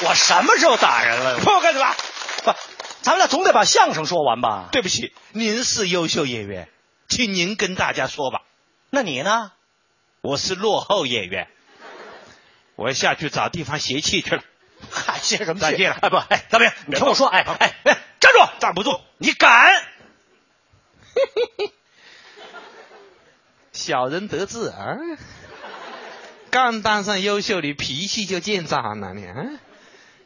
我什么时候打人了？碰我干什么？不，咱们俩总得把相声说完吧？对不起，您是优秀演员，请您跟大家说吧。那你呢？我是落后演员，我要下去找地方泄气去了。嗨，歇什么 再见了哎不，哎，大兵，你听我说，哎哎哎，站住！站不住，你敢？小人得志啊，刚当上优秀你脾气就见长了你。嗯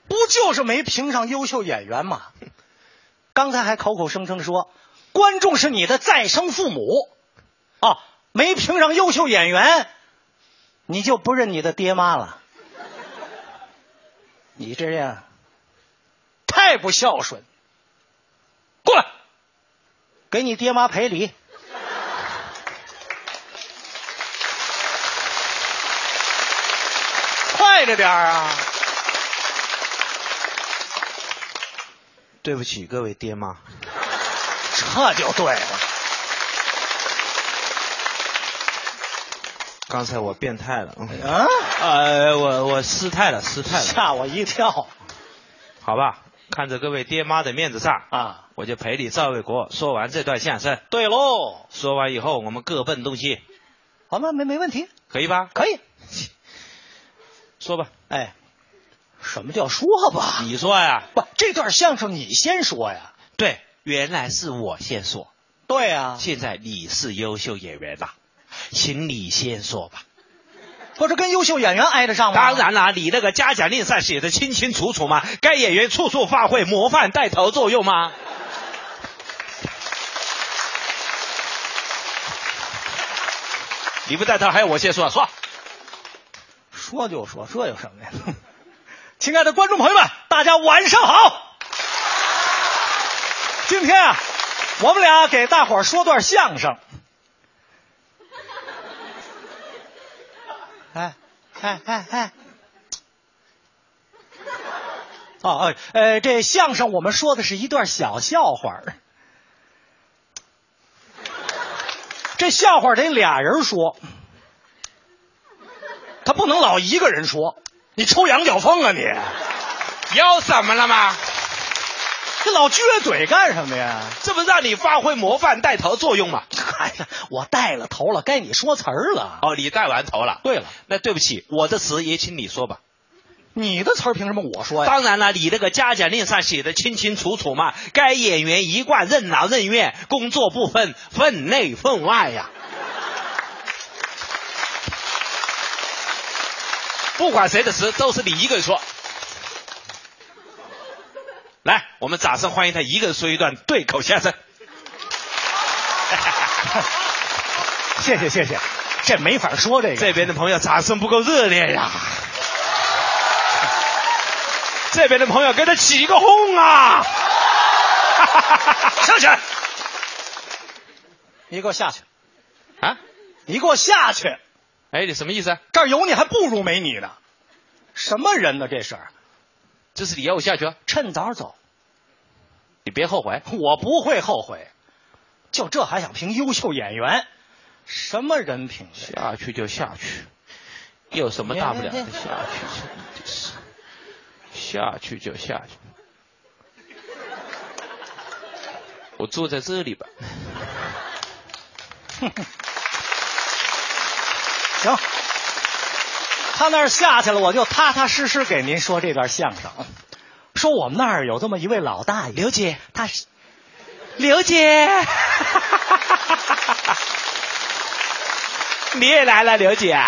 不就是没评上优秀演员吗？刚才还口口声声说观众是你的再生父母，啊，没评上优秀演员，你就不认你的爹妈了？你这样太不孝顺。过来，给你爹妈赔礼。快着点儿啊！对不起，各位爹妈，这就对了。刚才我变态了。嗯啊？呃，我我失态了，失态了。吓我一跳。好吧，看着各位爹妈的面子上啊，我就陪你赵卫国说完这段相声。对喽，说完以后我们各奔东西，好吗？没没问题，可以吧？可以。说吧。哎，什么叫说吧？你说呀？不，这段相声你先说呀。对，原来是我先说。对呀、现在你是优秀演员了，请你先说吧。不是跟优秀演员挨得上吗？当然啦，你那个嘉奖令上写的清清楚楚嘛，该演员处处发挥模范带头作用嘛。你不带头，还有我先说，说。说就说，这有什么呀？亲爱的观众朋友们，大家晚上好。今天啊，我们俩给大伙儿说段相声。哎哎哎哎！哦哦，呃，这相声我们说的是一段小笑话。这笑话得俩人说，他不能老一个人说。你抽羊角风啊你？有什么了吗？这老撅嘴干什么呀？这不让你发挥模范带头作用吗？哎呀，我带了头了，该你说词儿了。哦，你带完头了。对了，那对不起，我的词也请你说吧。你的词儿凭什么我说呀？当然了，你那个嘉奖令上写的清清楚楚嘛，该演员一贯任劳任怨，工作不分分内分外呀。不管谁的词，都是你一个人说。来，我们掌声欢迎他一个人说一段对口相声。谢谢谢谢，这没法说这个。这边的朋友掌声不够热烈呀。这边的朋友给他起个哄啊！上去！你给我下去！啊！你给我下去！哎，你什么意思？这儿有你还不如没你呢。什么人呢？这是？这是你要我下去啊？趁早走，你别后悔。我不会后悔。就这还想评优秀演员？什么人品？下去就下去，有什么大不了的？下去就是，下去就下去。我坐在这里吧。行，他那儿下去了，我就踏踏实实给您说这段相声。说我们那儿有这么一位老大爷，刘姐，他是刘姐，你也来了，刘姐。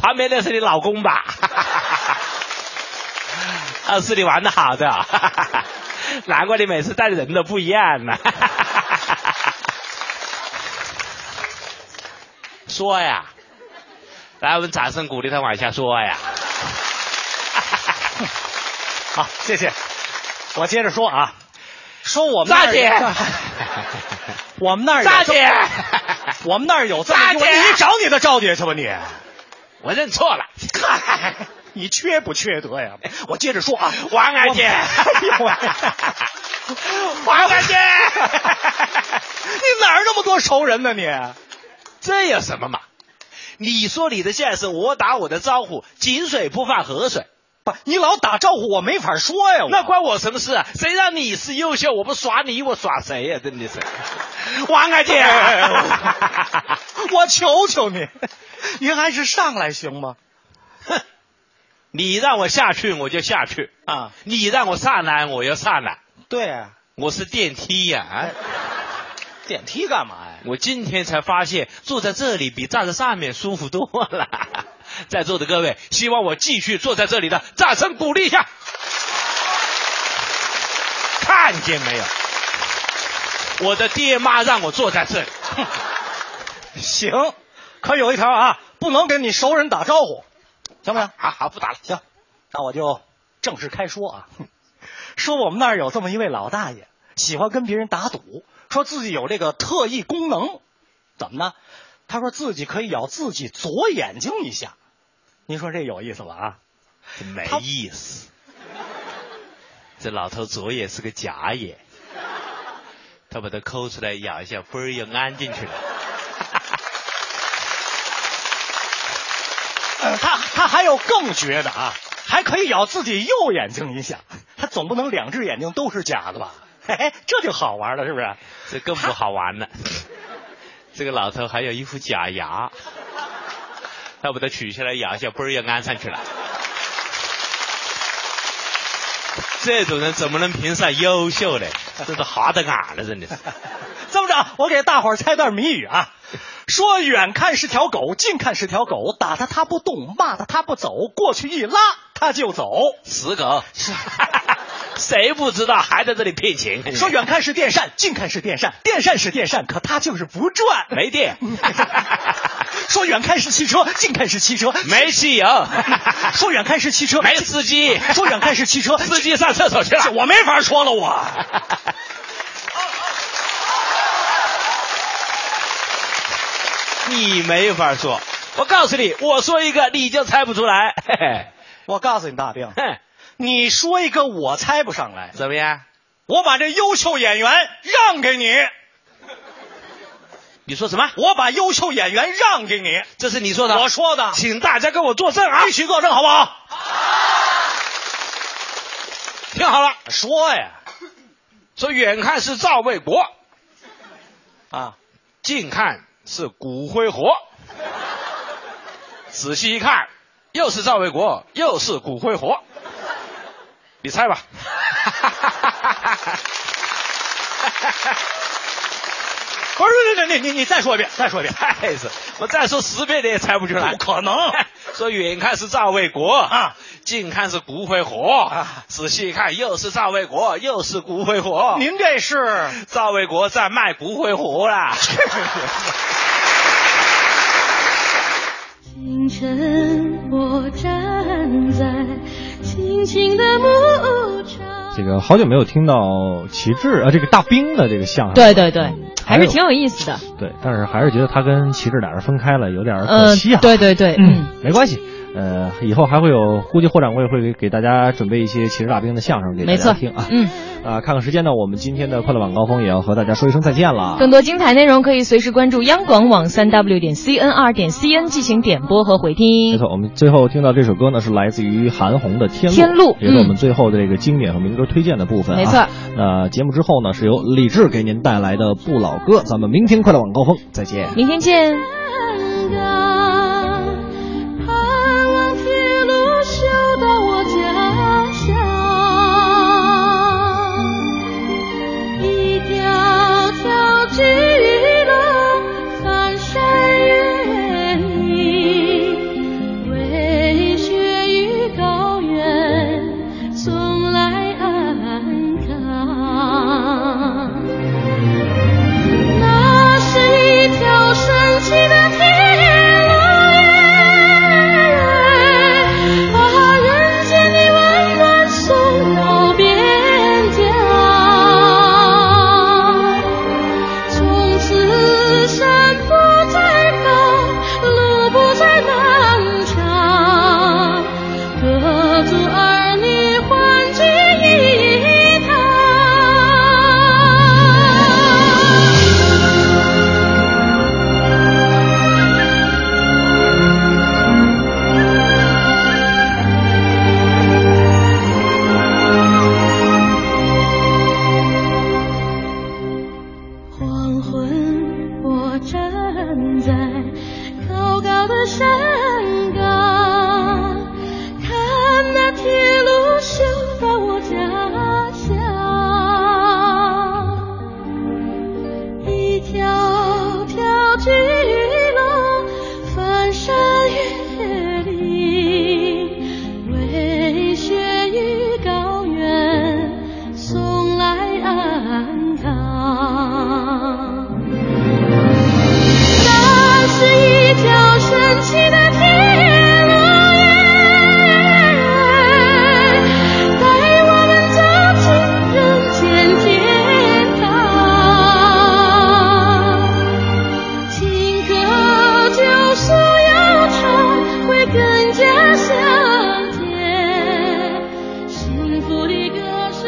旁边那是你老公吧？啊，是你玩的好的，难怪你每次带人都不一样呢。说呀，来，我们掌声鼓励他往下说呀。好，谢谢。我接着说啊，说我们那儿大姐，我们那儿有大姐，我们那儿有这么一位大姐你找你的赵姐去吧你。我认错了。你缺不缺德呀？我接着说啊，王二姐，王二姐，你哪儿那么多熟人呢你？这有什么嘛？你说你的相声，我打我的招呼，井水不犯河水。不，你老打招呼，我没法说呀。那关我什么事啊？谁让你是优秀，我不耍你，我耍谁呀、真的是，王阿姐，我求求你，您还是上来行吗？你让我下去，我就下去啊！你让我上来，我就上来。对啊，我是电梯呀、啊！电梯干嘛呀？我今天才发现，坐在这里比站在上面舒服多了。在座的各位，希望我继续坐在这里的，掌声鼓励一下。看见没有？我的爹妈让我坐在这里。行，可有一条啊，不能跟你熟人打招呼，行不行？好好，不打了。行，那我就正式开说啊。说我们那儿有这么一位老大爷，喜欢跟别人打赌，说自己有这个特异功能，怎么呢？他说自己可以咬自己左眼睛一下，您说这有意思吧？啊，没意思。这老头左眼是个假眼，他把它抠出来咬一下，嘣儿又安进去了。呃他他还有更绝的啊，还可以咬自己右眼睛一下，他总不能两只眼睛都是假的吧？嘿嘿，这就好玩了，是不是？这更不好玩了。这个老头还有一副假牙，他把它取下来咬一下，嘣儿又安上去了。这种人怎么能评上优秀呢？这是哈得俺了，真的是。这么着，我给大伙儿猜段谜语啊。说远看是条狗，近看是条狗，打它它不动，骂它它不走，过去一拉它就走。死狗，谁不知道还在这里聘请？说远看是电扇，近看是电扇，电扇是电扇，可它就是不转，没电。说远看是汽车，近看是汽车，没汽油。说远看是汽车，没司机。说远看是汽车，司机上厕所去了。我没法说了，我。你没法说，我告诉你，我说一个你就猜不出来。嘿嘿我告诉你，大兵，你说一个我猜不上来，怎么样？我把这优秀演员让给你。你说什么？我把优秀演员让给你，这是你说的。我说的，请大家跟我作证啊！必须作证，好不好？听好了，说呀，说远看是赵卫国，啊，近看是骨灰盒，仔细一看，又是赵卫国，又是骨灰盒，你猜吧。不是，你你你你再说一遍，再说一遍，我再说十遍你也猜不出来。不可能。说远看是赵卫国啊，近看是骨灰盒啊，仔细一看又是赵卫国，又是骨灰盒。您这是赵卫国在卖骨灰盒啦。清晨，我站在。这个好久没有听到旗帜啊，这个大兵的这个相声。对对对，还是挺有意思的。对，但是还是觉得他跟旗帜俩人分开了，有点可嗯惜啊。，对对对，嗯，没关系。呃，以后还会有，估计霍掌柜会给给大家准备一些旗帜大兵的相声给大没错家听啊。嗯，啊，看看时间呢，我们今天的快乐晚高峰也要和大家说一声再见了。更多精彩内容可以随时关注央广网三 w 点 cnr 点 cn 进行点播和回听没。错，我们最后听到这首歌呢，是来自于韩红的《天路》，天路也是我们嗯最后的这个经典和民歌推荐的部分、啊。没错。那节目之后呢，是由李志给您带来的不老歌。咱们明天快乐晚高峰再见。明天见。